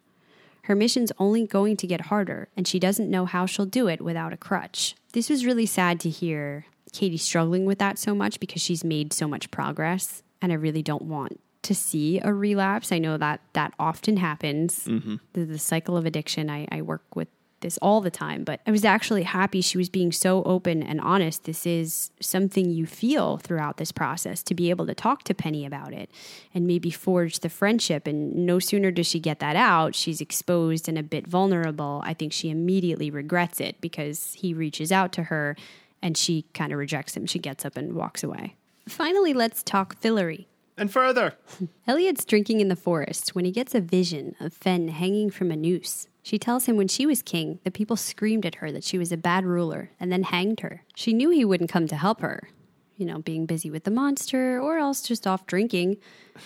Her mission's only going to get harder, and she doesn't know how she'll do it without a crutch. This was really sad to hear Kady struggling with that so much because she's made so much progress, and I really don't want to see a relapse. I know that that often happens. Mm-hmm. The, the cycle of addiction, I, I work with this all the time, but I was actually happy she was being so open and honest. This is something you feel throughout this process to be able to talk to Penny about it and maybe forge the friendship. And no sooner does she get that out, she's exposed and a bit vulnerable. I think she immediately regrets it because he reaches out to her and she kind of rejects him. She gets up and walks away. Finally, let's talk Fillory. And further. (laughs) Eliot's drinking in the forest when he gets a vision of Fen hanging from a noose. She tells him when she was king, the people screamed at her that she was a bad ruler and then hanged her. She knew he wouldn't come to help her, you know, being busy with the monster or else just off drinking.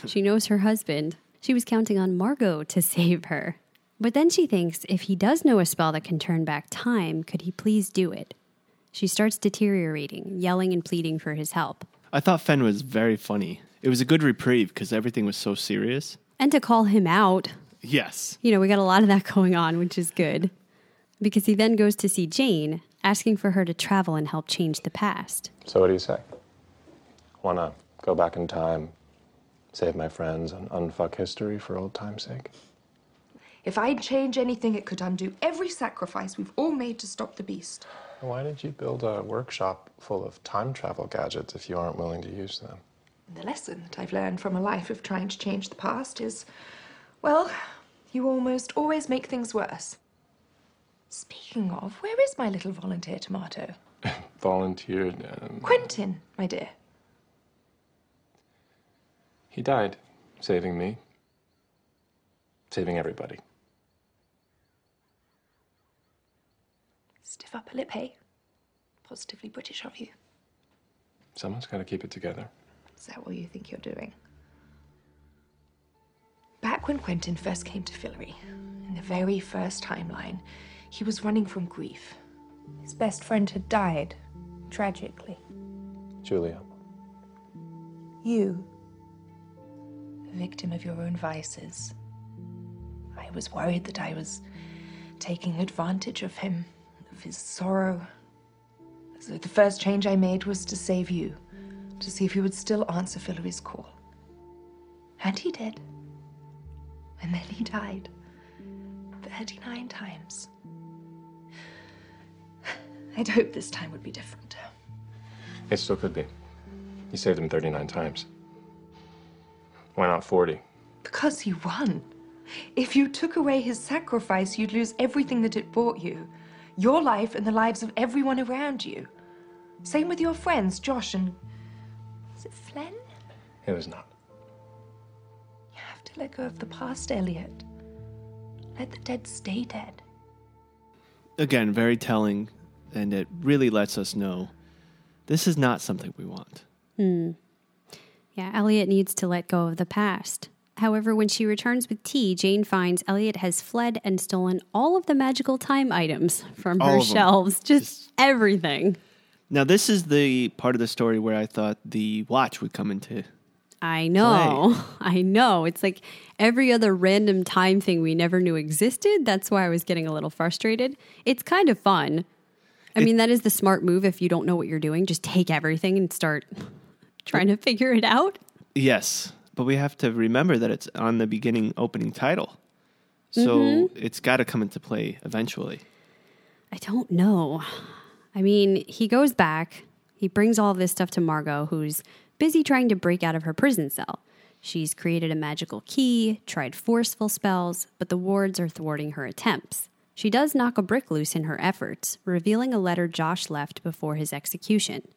She knows her husband. She was counting on Margo to (laughs) save her. But then she thinks if he does know a spell that can turn back time, could he please do it? She starts deteriorating, yelling and pleading for his help. I thought Fen was very funny. It was a good reprieve because everything was so serious. And to call him out, Yes. you know, we got a lot of that (laughs) going on, which is good. Because he then goes to see Jane, asking for her to travel and help change the past. So what do you say? Wanna go back in time, save my friends, and unfuck history for old time's sake? If I'd change anything, it could undo every sacrifice we've all made to stop the beast. Why did you build a workshop full of time travel gadgets if you aren't willing to use them? The lesson that I've learned from a life of trying to change the past is well, you almost always make things worse. Speaking of, where is my little volunteer tomato? (laughs) Volunteered. Um, Quentin, my dear. he died, saving me, saving everybody. Stiff upper lip, hey? Positively British of you. Someone's got to keep it together. Is that what you think you're doing? Back when Quentin first came to Fillory, in the very first timeline, he was running from grief. His best friend had died, tragically. Julia, You, a victim of your own vices. I was worried that I was taking advantage of him, of his sorrow. So the first change I made was to save you, to see if he would still answer Fillory's call. And he did. And then he died. 39 times. I'd hoped this time would be different. it still could be. You saved him 39 times. Why not 40? Because he won. If you took away his sacrifice, you'd lose everything that it brought you your life and the lives of everyone around you. Same with your friends, Josh and. Is it Flen? It was not. You have to let go of the past, Eliot. Let the dead stay dead. Again, very telling, and it really lets us know this is not something we want. Hmm. Yeah, Eliot needs to let go of the past. However, when she returns with tea, Jane finds Eliot has fled and stolen all of the magical time items from All her of them. shelves. Just everything. Now, this is the part of the story where I thought the watch would come into. I know. (laughs) I know. It's like every other random time thing we never knew existed. That's why I was getting a little frustrated. It's kind of fun. I mean, that is the smart move if you don't know what you're doing. Just take everything and start (laughs) trying to figure it out. Yes, but we have to remember that it's on the beginning opening title. So mm-hmm. it's got to come into play eventually. I don't know. I mean, he goes back, he brings all this stuff to Margo, who's busy trying to break out of her prison cell. She's created a magical key, tried forceful spells, but the wards are thwarting her attempts. She does knock a brick loose in her efforts, revealing a letter Josh left before his execution.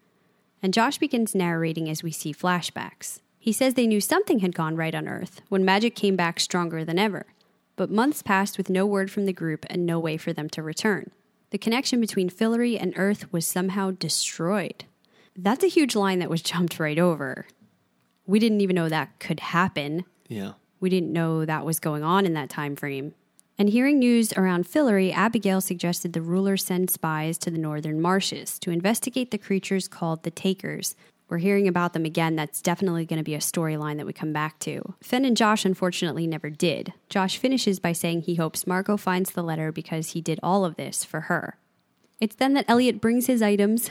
And Josh begins narrating as we see flashbacks. He says they knew something had gone right on Earth when magic came back stronger than ever. But months passed with no word from the group and no way for them to return. The connection between Fillory and Earth was somehow destroyed. That's a huge line that was jumped right over. We didn't even know that could happen. Yeah. We didn't know that was going on in that time frame. And hearing news around Fillory, Abigail suggested the ruler send spies to the northern marshes to investigate the creatures called the Takers. We're hearing about them again. That's definitely going to be a storyline that we come back to. Fen and Josh unfortunately never did. Josh finishes by saying he hopes Margo finds the letter because he did all of this for her. It's then that Eliot brings his items.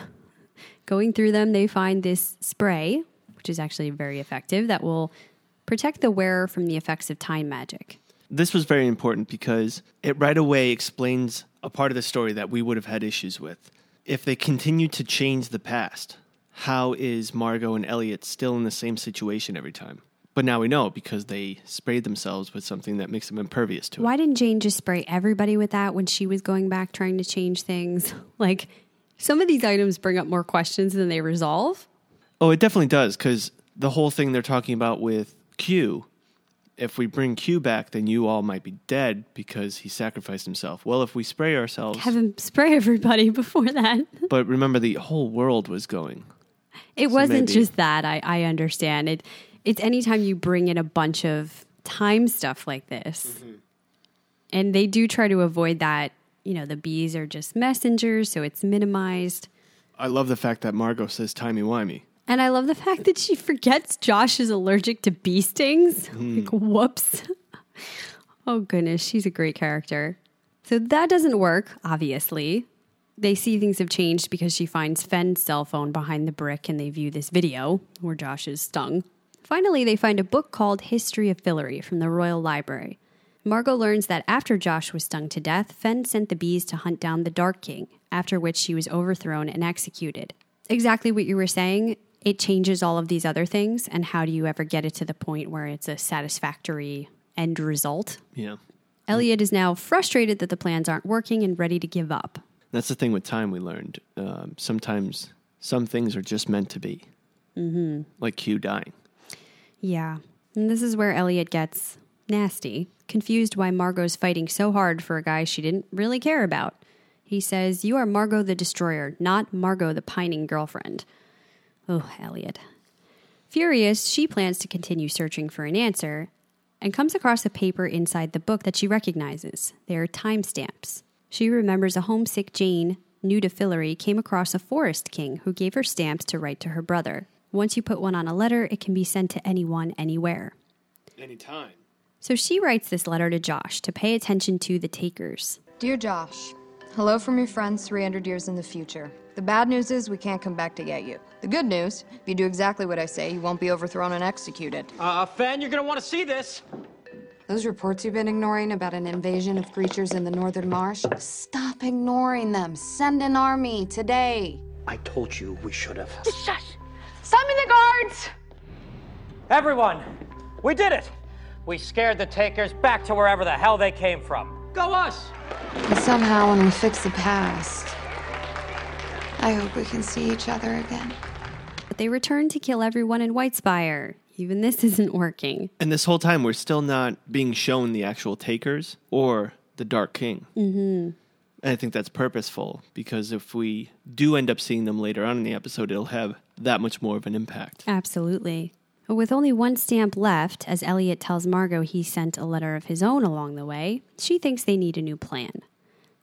Going through them, they find this spray, which is actually very effective, that will protect the wearer from the effects of time magic. This was very important because it right away explains a part of the story that we would have had issues with. If they continue to change the past, how is Margo and Eliot still in the same situation every time? But now we know because they sprayed themselves with something that makes them impervious to it. Why didn't Jane just spray everybody with that when she was going back trying to change things? (laughs) Like, some of these items bring up more questions than they resolve. Oh, it definitely does because the whole thing they're talking about with Q. If we bring Q back, then you all might be dead because he sacrificed himself. Well, if we spray ourselves, Have him spray everybody (laughs) before that. but remember the whole world was going. It wasn't maybe- just that. I, I understand it. It's anytime you bring in a bunch of time stuff like this, mm-hmm. and they do try to avoid that. You know, the bees are just messengers, so it's minimized. I love the fact that Margo says timey wimey. And I love the fact that she forgets Josh is allergic to bee stings. Hmm. (laughs) Like, whoops. oh, goodness. She's a great character. So that doesn't work, obviously. They see things have changed because she finds Fen's cell phone behind the brick and they view this video where Josh is stung. Finally, they find a book called History of Fillory from the Royal Library. Margo learns that after Josh was stung to death, Fen sent the bees to hunt down the Dark King, after which she was overthrown and executed. Exactly what you were saying, it changes all of these other things, and how do you ever get it to the point where it's a satisfactory end result? Yeah. Eliot is now frustrated that the plans aren't working and ready to give up. That's the thing with time we learned. Um, sometimes some things are just meant to be. Mm-hmm. Like Q dying. Yeah. And this is where Eliot gets nasty, confused why Margo's fighting so hard for a guy she didn't really care about. He says, You are Margo the Destroyer, not Margot the pining girlfriend. Oh, Eliot. Furious, she plans to continue searching for an answer and comes across a paper inside the book that she recognizes. They are timestamps. She remembers a homesick Jane, new to Fillory, came across a forest king who gave her stamps to write to her brother. Once you put one on a letter, it can be sent to anyone, anywhere. Anytime. So she writes this letter to Josh to pay attention to the takers. Dear Josh, hello from your friends 300 years in the future. The bad news is we can't come back to get you. The good news, if you do exactly what I say, you won't be overthrown and executed. Uh, Fen, you're gonna want to see this. Those reports you've been ignoring about an invasion of creatures in the northern marsh? Stop ignoring them. Send an army today. I told you we should have. Shush! Summon the guards! Everyone, we did it. We scared the takers back to wherever the hell they came from. Go us! And somehow, when we fix the past, I hope we can see each other again. But they return to kill everyone in Whitespire. Even this (laughs) isn't working. And this whole time, we're still not being shown the actual takers or the Dark King. Mm-hmm. And I think that's purposeful because if we do end up seeing them later on in the episode, it'll have that much more of an impact. Absolutely. With only one stamp left, as Eliot tells Margo he sent a letter of his own along the way, she thinks they need a new plan.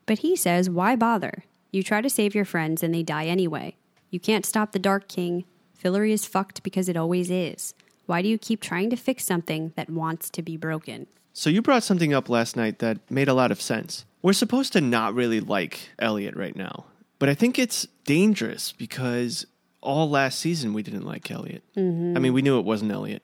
But he says, why bother? You try to save your friends and they die anyway. You can't stop the Dark King. Fillory is fucked because it always is. Why do you keep trying to fix something that wants to be broken? So you brought something up last night that made a lot of sense. We're supposed to not really like Eliot right now, but I think it's dangerous because all last season we didn't like Eliot. Mhm. I mean, we knew it wasn't Eliot,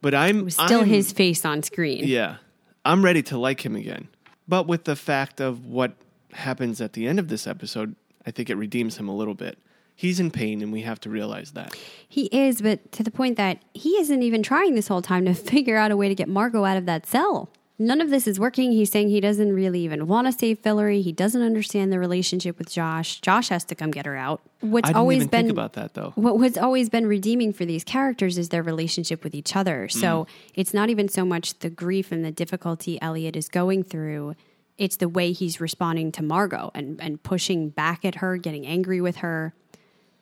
but I'm still I'm- his face on screen. Yeah, I'm ready to like him again. But with the fact of what happens at the end of this episode, I think it redeems him a little bit. He's in pain, and we have to realize that. He is, but to the point that he isn't even trying this whole time to (laughs) figure out a way to get Margo out of that cell. None of this is working. He's saying he doesn't really even want to save Fillory. He doesn't understand the relationship with Josh. Josh has to come get her out. What's always been think about that though. what what's always been redeeming for these characters is their relationship with each other. Mm-hmm. So it's not even so much the grief and the difficulty Eliot is going through. It's the way he's responding to Margo and, and pushing back at her, getting angry with her.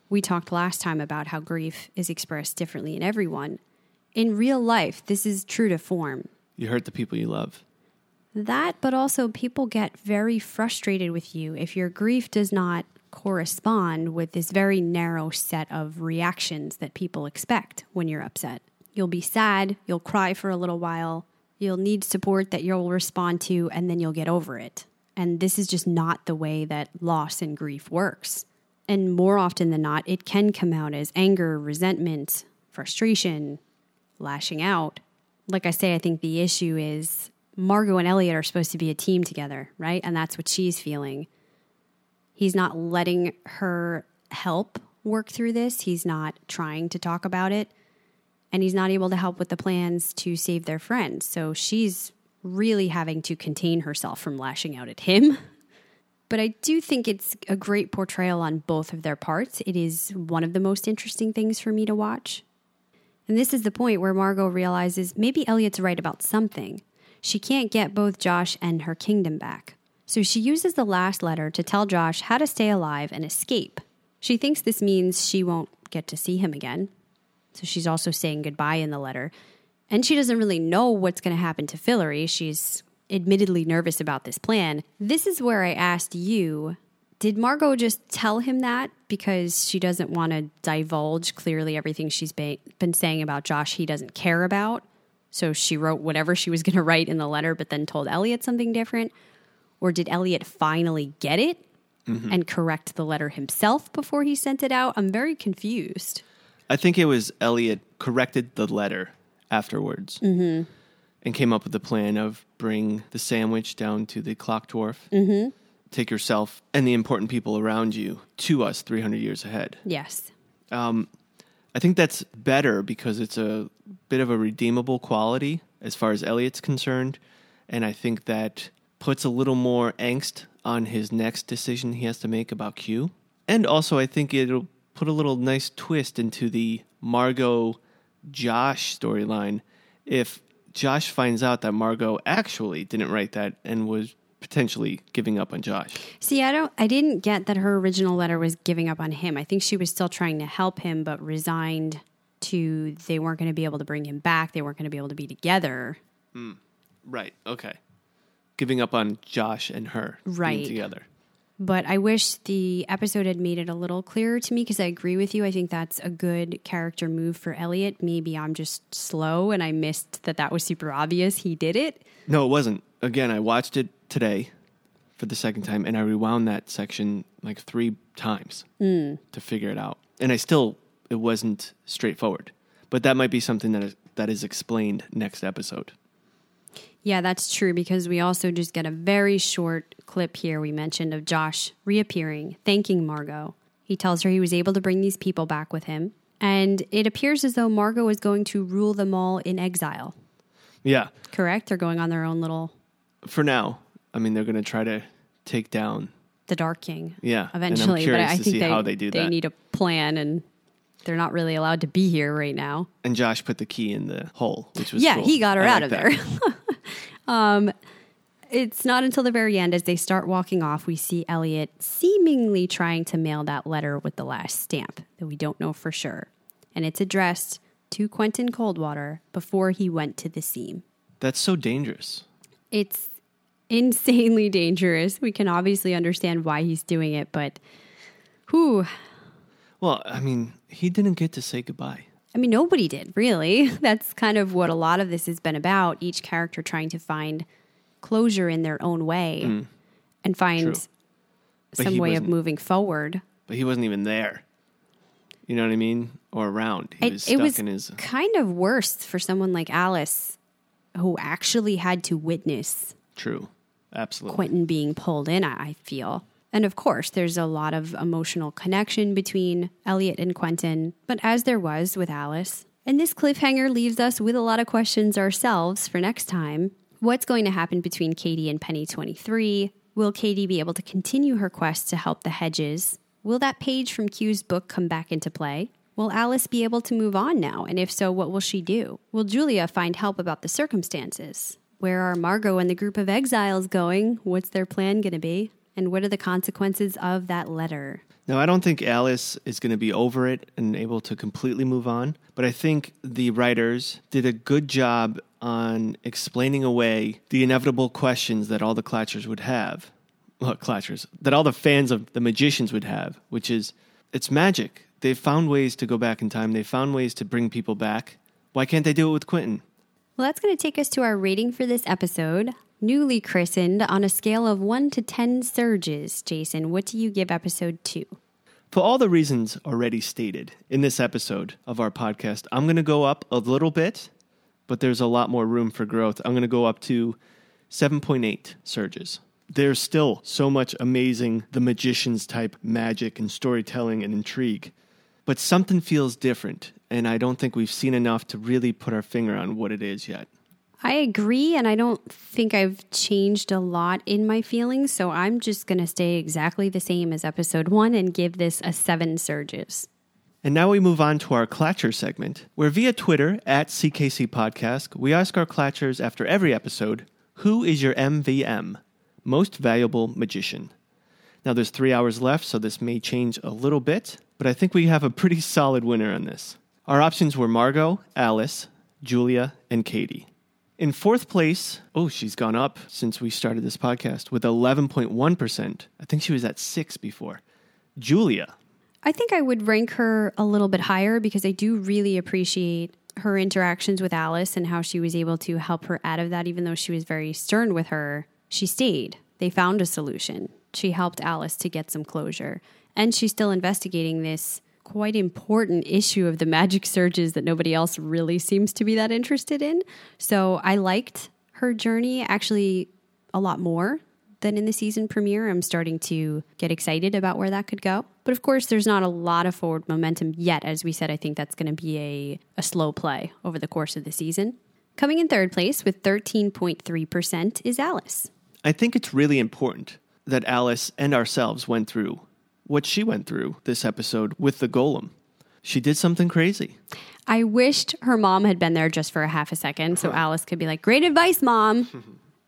We talked last time about how grief is expressed differently in everyone. In real life, this is true to form. You hurt the people you love. That, but also people get very frustrated with you if your grief does not correspond with this very narrow set of reactions that people expect when you're upset. You'll be sad, you'll cry for a little while, you'll need support that you'll respond to, and then you'll get over it. And this is just not the way that loss and grief works. And more often than not, it can come out as anger, resentment, frustration, lashing out. Like I say, I think the issue is Margo and Eliot are supposed to be a team together, right? And that's what she's feeling. He's not letting her help work through this. He's not trying to talk about it. And he's not able to help with the plans to save their friend. So she's really having to contain herself from lashing out at him. (laughs) But I do think it's a great portrayal on both of their parts. It is one of the most interesting things for me to watch. And this is the point where Margo realizes maybe Eliot's right about something. She can't get both Josh and her kingdom back. So she uses the last letter to tell Josh how to stay alive and escape. She thinks this means she won't get to see him again. So she's also saying goodbye in the letter. And she doesn't really know what's going to happen to Fillory. She's admittedly nervous about this plan. This is where I asked you did Margo just tell him that because she doesn't want to divulge clearly everything she's been been saying about Josh he doesn't care about? So she wrote whatever she was (laughs) going to write in the letter, but then told Eliot something different? Or did Eliot finally get it and correct the letter himself before he sent it out? I'm very confused. I think it was Eliot corrected the letter afterwards Mm-hmm. and came up with the plan of bring the sandwich down to the clock dwarf, Mm-hmm. Take yourself and the important people around you to us 300 years ahead. Yes. Um, I think that's better because it's a bit of a redeemable quality as far as Eliot's concerned. And I think that puts a little more angst on his next decision he has to make about Q. And also, I think it'll put a little nice twist into the Margo Josh storyline if Josh finds out that Margo actually didn't write that and was potentially giving up on Josh. See, I don't I didn't get that her original letter was giving up on him. I think she was still trying to help him but resigned to they weren't going to be able to bring him back. They weren't going to be able to be together. Hmm, right. Okay. Giving up on Josh and her Right. being together. But I wish the episode had made it a little clearer to me because I agree with you. I think that's a good character move for Eliot. Maybe I'm just slow and I missed that that was super obvious. He did it. No, it wasn't. Again, I watched it today for the second time and I rewound that section like three times Mm. to figure it out. And I still, it wasn't straightforward. But that might be something that is, that is explained next episode. Yeah, that's true because we also just get a very short clip here we mentioned of Josh reappearing, thanking Margo. He tells her he was able to bring these people back with him, and it appears as though Margo is going to rule them all in exile. Yeah. Correct? They're going on their own little For now, I mean, they're going to try to take down. the Dark King. Yeah, Eventually, but I think they, how they do that. need a plan and they're not really allowed to be here right now. And Josh put the key in the hole, which was yeah, cool. he got her I out of that. there. (laughs) um, it's not until the very end, as they start walking off, we see Eliot seemingly trying to mail that letter with the last stamp that we don't know for sure. And it's addressed to Quentin Coldwater before he went to the seam. That's so dangerous. It's insanely dangerous. We can obviously understand why he's doing it, but who? Well, I mean, he didn't get to say goodbye. I mean, nobody did, really. (laughs) That's kind of what a lot of this has been about. Each character trying to find closure in their own way Mm. and find some way of moving forward. But he wasn't even there. You know what I mean? Or around. He It, was stuck was in his. kind of worse for someone like Alice who actually had to witness True. Absolutely. Quentin being pulled in, I feel. And of course, there's a lot of emotional connection between Eliot and Quentin, but as there was with Alice. And this cliffhanger leaves us with a lot of questions ourselves for next time. What's going to happen between Kady and Penny 23? Will Kady be able to continue her quest to help the Hedges? Will that page from Q's book come back into play? Will Alice be able to move on now? And if so, what will she do? Will Julia find help about the circumstances? Where are Margo and the group of exiles going? What's their plan going to be? And what are the consequences of that letter? Now, I don't think Alice is going to be over it and able to completely move on, but I think the writers did a good job on explaining away the inevitable questions that all the Klatchers would have. Well, Klatchers, that all the fans of the magicians would have, which is it's magic. They've found ways to go back in time, they've found ways to bring people back. Why can't they do it with Quentin? Well, that's going to take us to our rating for this episode. Newly christened on a scale of 1 to 10 surges. Jason, what do you give episode 2? For all the reasons already stated in this episode of our podcast, I'm going to go up a little bit, but there's a lot more room for growth. I'm going to go up to 7.8 surges. There's still so much amazing, the magician's type magic and storytelling and intrigue, but something feels different, and I don't think we've seen enough to really put our finger on what it is yet. I agree, and I don't think I've changed a lot in my feelings, so I'm just going to stay exactly the same as episode one and give this a seven surges. And now we move on to our Klatcher segment, where via Twitter at CKC Podcast, we ask our Klatchers after every episode, who is your MVM, most valuable magician? Now there's three hours left, so this may change a little bit, but I think we have a pretty solid winner on this. Our options were Margo, Alice, Julia, and Kady. In fourth place, oh, she's gone up since we started this podcast with 11.1%. I think she was at six before. Julia. I think I would rank her a little bit higher because I do really appreciate her interactions with Alice and how she was able to help her out of that, even though she was very stern with her. She stayed. They found a solution. She helped Alice to get some closure. And she's still investigating this quite important issue of the magic surges that nobody else really seems to be that interested in. So I liked her journey actually a lot more than in the season premiere. I'm starting to get excited about where that could go. But of course, there's not a lot of forward momentum yet. As we said, I think that's going to be a, a slow play over the course of the season. Coming in third place with 13.3% is Alice. I think it's really important that Alice and ourselves went through what she went through this episode with the golem. She did something crazy. I wished her mom had been there just for a half a second so Alice could be like, Great advice, mom.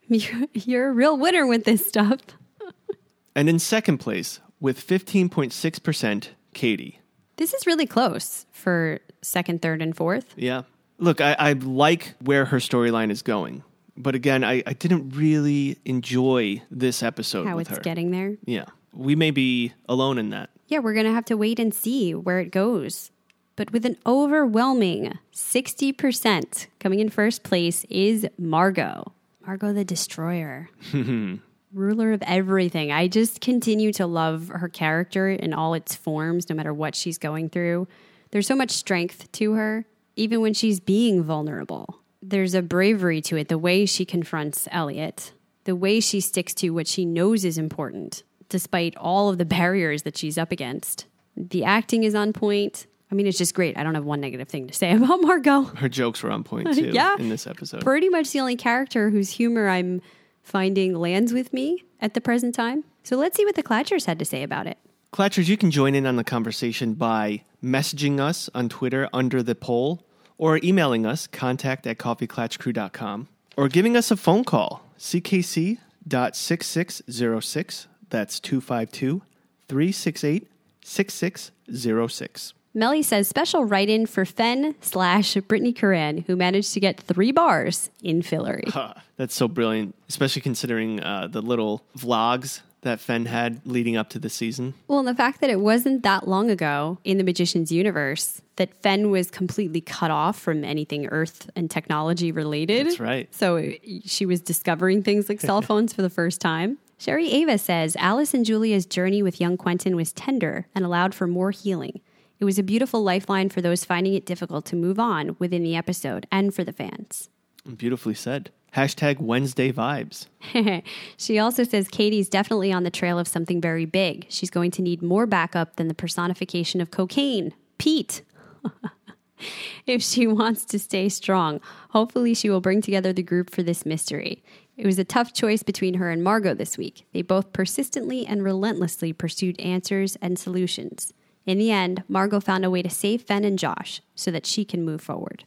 (laughs) you're, a real winner with this stuff. (laughs) and in second place, with 15.6%, Kady. This is really close for second, third, and fourth. Yeah. Look, I, I like where her storyline is going. But again, I, I didn't really enjoy this episode How with it's her. getting there. Yeah. We may be alone in that. Yeah, we're going to have to wait and see where it goes. But with an overwhelming 60% coming in first place is Margo. Margo the Destroyer. (laughs) Ruler of everything. I just continue to love her character in all its forms, no matter what she's going through. There's so much strength to her, even when she's being vulnerable. There's a bravery to it, the way she confronts Eliot, the way she sticks to what she knows is important, despite all of the barriers that she's up against. The acting is on point. I mean, it's just great. I don't have one negative thing to say (laughs) about Margo. Her jokes were on point too (laughs) Yeah. in this episode. Pretty much the only character whose humor I'm finding lands with me at the present time. So let's see what the Klatchers had to say about it. Klatchers, you can join in on the conversation by messaging us on Twitter under the poll or emailing us contact at coffeeklatchcrew.com or giving us a phone call ckc.6606 that's 252 368 6606 Melly says special write in for Fen slash Brittany Curran, who managed to get three bars in Fillory. (laughs) Huh, that's so brilliant, especially considering uh, the little vlogs that Fen had leading up to the season. Well, and the fact that it wasn't that long ago in the Magician's universe that Fen was completely cut off from anything Earth and technology related. That's right. So she was discovering things like cell (laughs) phones for the first time. Sherry Ava says Alice and Julia's journey with young Quentin was tender and allowed for more healing. It was a beautiful lifeline for those finding it difficult to move on within the episode and for the fans. Beautifully said. Hashtag Wednesday vibes. (laughs) she also says Kady's definitely on the trail of something very big. She's going to need more backup than the personification of cocaine, Pete. (laughs) if she wants to stay strong, hopefully she will bring together the group for this mystery. It was a tough choice between her and Margo this week. They both persistently and relentlessly pursued answers and solutions. In the end, Margo found a way to save Fen and Josh so that she can move forward.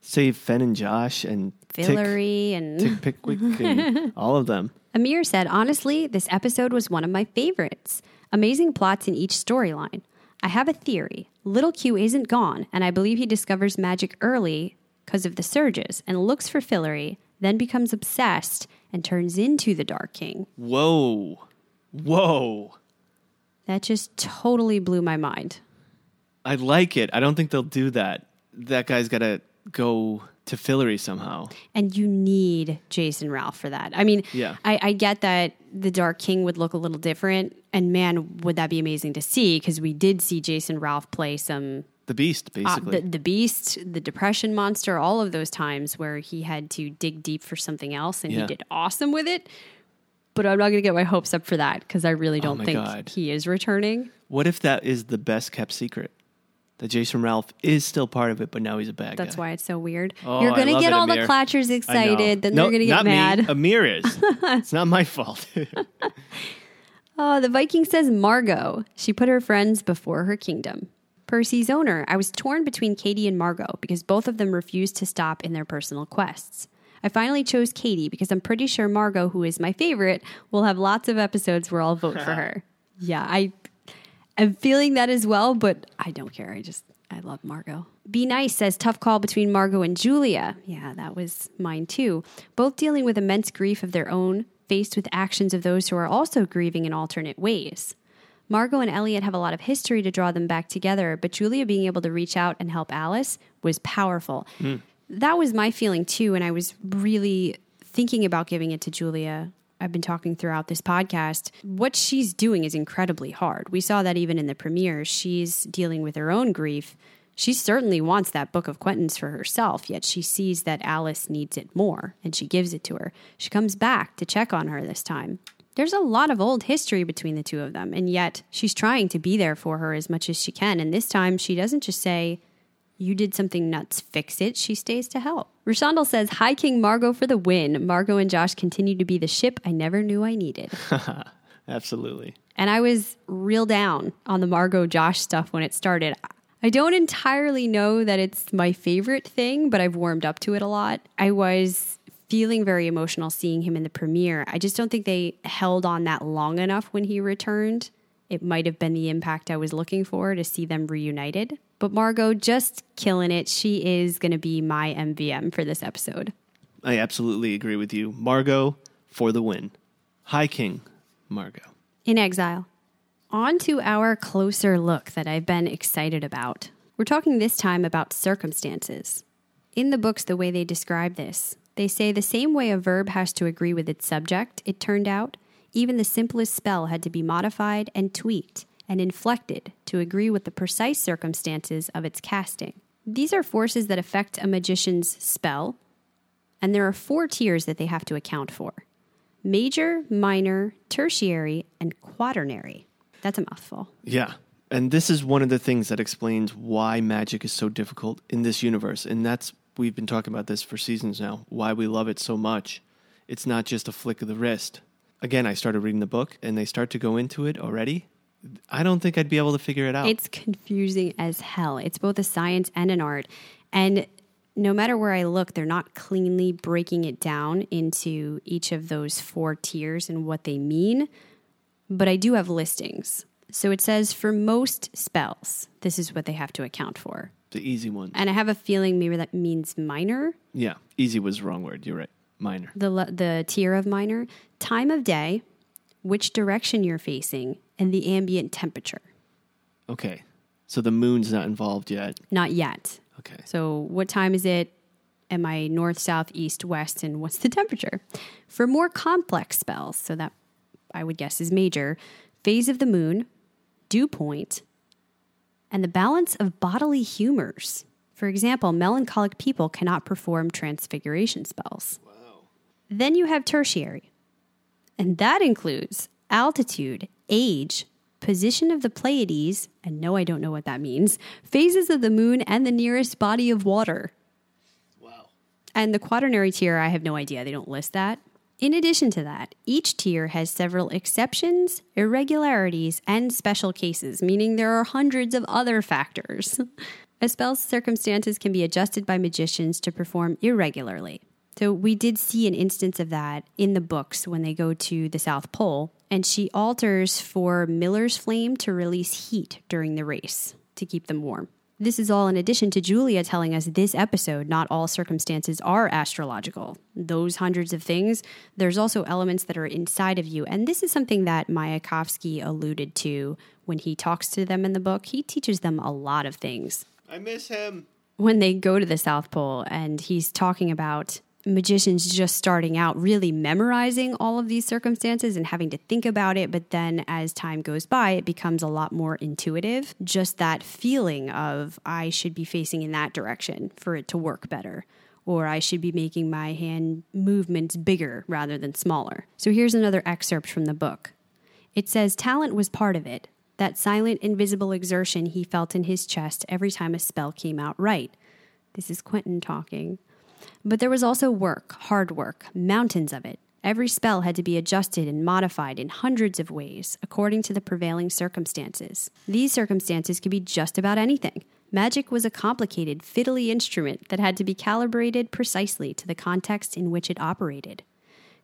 Save Fen and Josh and Fillory and Tick Pickwick (laughs) and all of them. Amir said, honestly, this episode was one of my favorites. Amazing plots in each storyline. I have a theory. Little Q isn't gone, and I believe he discovers magic early because of the surges and looks for Fillory, then becomes obsessed and turns into the Dark King. Whoa. Whoa. That just totally blew my mind. I like it. I don't think they'll do that. That guy's got to go to Fillory somehow. And you need Jason Ralph for that. I mean, Yeah. I, I get that the Dark King would look a little different, and man, would that be amazing to see because we did see Jason Ralph play some The Beast, uh, basically. the, the Beast, the Depression Monster, all of those times where he had to dig deep for something else, and he did awesome with it. But I'm not going to get my hopes up for that because I really don't Oh think God. he is returning. what if that is the best kept secret? That Jason Ralph is still part of it, but now he's a bad That's guy. why it's so weird. Oh, You're going to get it, all the Klatchers excited, then No, they're going to get not mad. Me. Amir is. (laughs) it's not my fault. (laughs) Oh, the Viking says Margo. She put her friends before her kingdom. Percy's owner, I was torn between Kady and Margo because both of them refused to stop in their personal quests. I finally chose Kady because I'm pretty sure Margo, who is my favorite, will have lots of episodes where I'll vote for (laughs) her. Yeah, I am feeling that as well, but I don't care. I just, I love Margo. Be Nice says tough call between Margo and Julia. Yeah, that was mine too. Both dealing with immense grief of their own, faced with actions of those who are also grieving in alternate ways. Margo and Eliot have a lot of history to draw them back together, but Julia being able to reach out and help Alice was powerful. Hmm. That was my feeling too, and I was really thinking about giving it to Julia. I've been talking throughout this podcast. What she's doing is incredibly hard. We saw that even in the premiere. She's dealing with her own grief. She certainly wants that book of Quentin's for herself, yet she sees that Alice needs it more, and she gives it to her. She comes back to check on her this time. There's a lot of old history between the two of them, and yet she's trying to be there for her as much as she can. And this time, she doesn't just say, You did something nuts, fix it. She stays to help. Rashandal says, High, King Margo for the win. Margo and Josh continue to be the ship I never knew I needed. (laughs) Absolutely. And I was real down on the Margo Josh stuff when it started. I don't entirely know that it's my favorite thing, but I've warmed up to it a lot. I was feeling very emotional seeing him in the premiere. I just don't think they held on that long enough when he returned. It might have been the impact I was looking for to see them reunited. But Margo just killing it. She is going to be my MVM for this episode. I absolutely agree with you. Margo for the win. High, King. Margo. In exile. On to our closer look that I've been excited about. We're talking this time about circumstances. In the books, the way they describe this, they say the same way a verb has to agree with its subject, it turned out, even the simplest spell had to be modified and tweaked and inflected to agree with the precise circumstances of its casting. These are forces that affect a magician's spell, and there are four tiers that they have to account for major, minor, tertiary, and quaternary. That's a mouthful. Yeah. And this is one of the things that explains why magic is so difficult in this universe. And that's, we've been talking about this for seasons now, why we love it so much. It's not just a flick of the wrist. Again, I started reading the book and they start to go into it already. I don't think I'd be able to figure it out. It's confusing as hell. It's both a science and an art. And no matter where I look, they're not cleanly breaking it down into each of those four tiers and what they mean. But I do have listings. So it says for most spells, this is what they have to account for. The easy one. And I have a feeling maybe that means minor, Yeah. Easy was the wrong word. You're right. Minor. the the tier of minor, time of day, which direction you're facing, and the ambient temperature. Okay. So the moon's not involved yet. Not yet. Okay. So, what time is it? Am I north, south, east, west, and what's the temperature? For more complex spells, so that I would guess is major, phase of the moon, dew point, and the balance of bodily humors. For example, melancholic people cannot perform transfiguration spells. Then you have tertiary, and that includes altitude, age, position of the Pleiades, and no, I don't know what that means, phases of the moon, and the nearest body of water. Wow. And the quaternary tier, I have no idea. They don't list that. In addition to that, each tier has several exceptions, irregularities, and special cases, meaning there are hundreds of other factors. A spell's circumstances can be adjusted by magicians to perform irregularly. So we did see an instance of that in the books when they go to the South Pole, and she alters for Miller's flame to release heat during the race to keep them warm. This is all in addition to Julia telling us this episode not all circumstances are astrological. Those hundreds of things, there's also elements that are inside of you. And this is something that Mayakovsky alluded to when he talks to them in the book. He teaches them a lot of things. I miss him. When they go to the South Pole and he's talking about magicians just starting out really memorizing all of these circumstances and having to think about it but then as time goes by it becomes a lot more intuitive just that feeling of i should be facing in that direction for it to work better or i should be making my hand movements bigger rather than smaller so here's another excerpt from the book it says talent was part of it that silent, invisible exertion he felt in his chest every time a spell came out right. This is Quentin talking. But there was also work, hard work, mountains of it. Every spell had to be adjusted and modified in hundreds of ways according to the prevailing circumstances. These circumstances could be just about anything. Magic was a complicated, fiddly instrument that had to be calibrated precisely to the context in which it operated.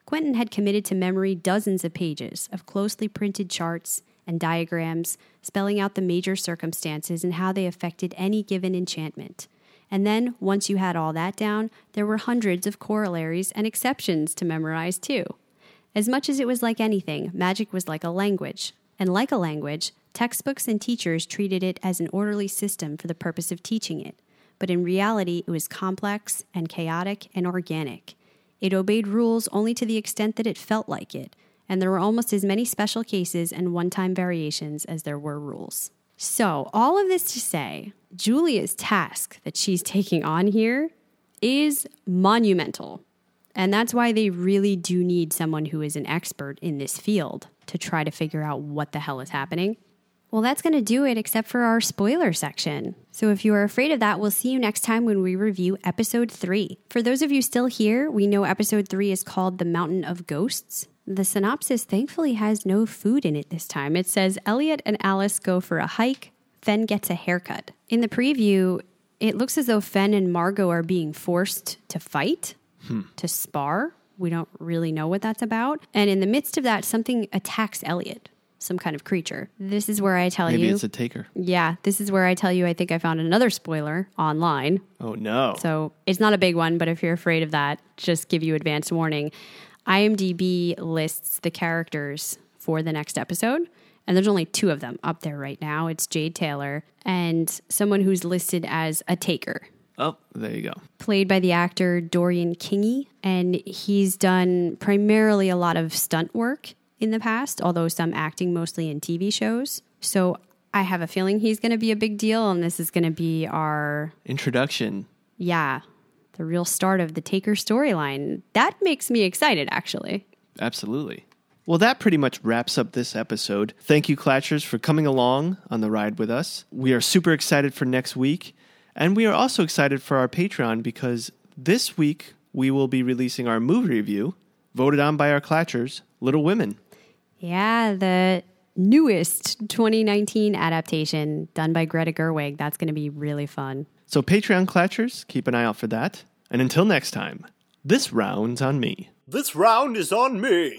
Quentin had committed to memory dozens of pages of closely printed charts and diagrams spelling out the major circumstances and how they affected any given enchantment. And then, once you had all that down, there were hundreds of corollaries and exceptions to memorize, too. As much as it was like anything, magic was like a language. And like a language, textbooks and teachers treated it as an orderly system for the purpose of teaching it. But in reality, it was complex and chaotic and organic. It obeyed rules only to the extent that it felt like it, and there were almost as many special cases and one time variations as there were rules. So, all of this to say, Julia's task that she's taking on here is monumental. And that's why they really do need someone who is an expert in this field to try to figure out what the hell is happening. Well, that's going to do it except for our spoiler section. So if you are afraid of that, we'll see you next time when we review episode three. For those of you still here, we know episode three is called The Mountain of Ghosts. The synopsis thankfully has no food in it this time. It says Eliot and Alice go for a hike, Fen gets a haircut. In the preview, it looks as though Fen and Margo are being forced to fight, Hmm. to spar. We don't really know what that's about. And in the midst of that, something attacks Eliot, some kind of creature. This is where I tell Maybe you. Maybe it's a taker. yeah, this is where I tell you I think I found another spoiler online. Oh no. So it's not a big one, but if you're afraid of that, just give you advance warning. IMDb lists the characters for the next episode, and there's only two of them up there right now. It's Jade Tailor and someone who's listed as a taker, Oh, there you go. played by the actor Dorian Kingy, and he's done primarily a lot of stunt work in the past, although some acting mostly in TV shows. So I have a feeling he's going to be a big deal, and this is going to be our Introduction. yeah, the real start of the Taker storyline. That makes me excited, actually. Absolutely. Well, that pretty much wraps up this episode. Thank you, Klatchers, for coming along on the ride with us. We are super excited for next week. And we are also excited for our Patreon because this week we will be releasing our movie review, voted on by our Klatchers, Little Women. Yeah, the newest 2019 adaptation done by Greta Gerwig. That's going to be really fun. So, Patreon Klatchers, keep an eye out for that. And until next time, this round's on me. This round is on me.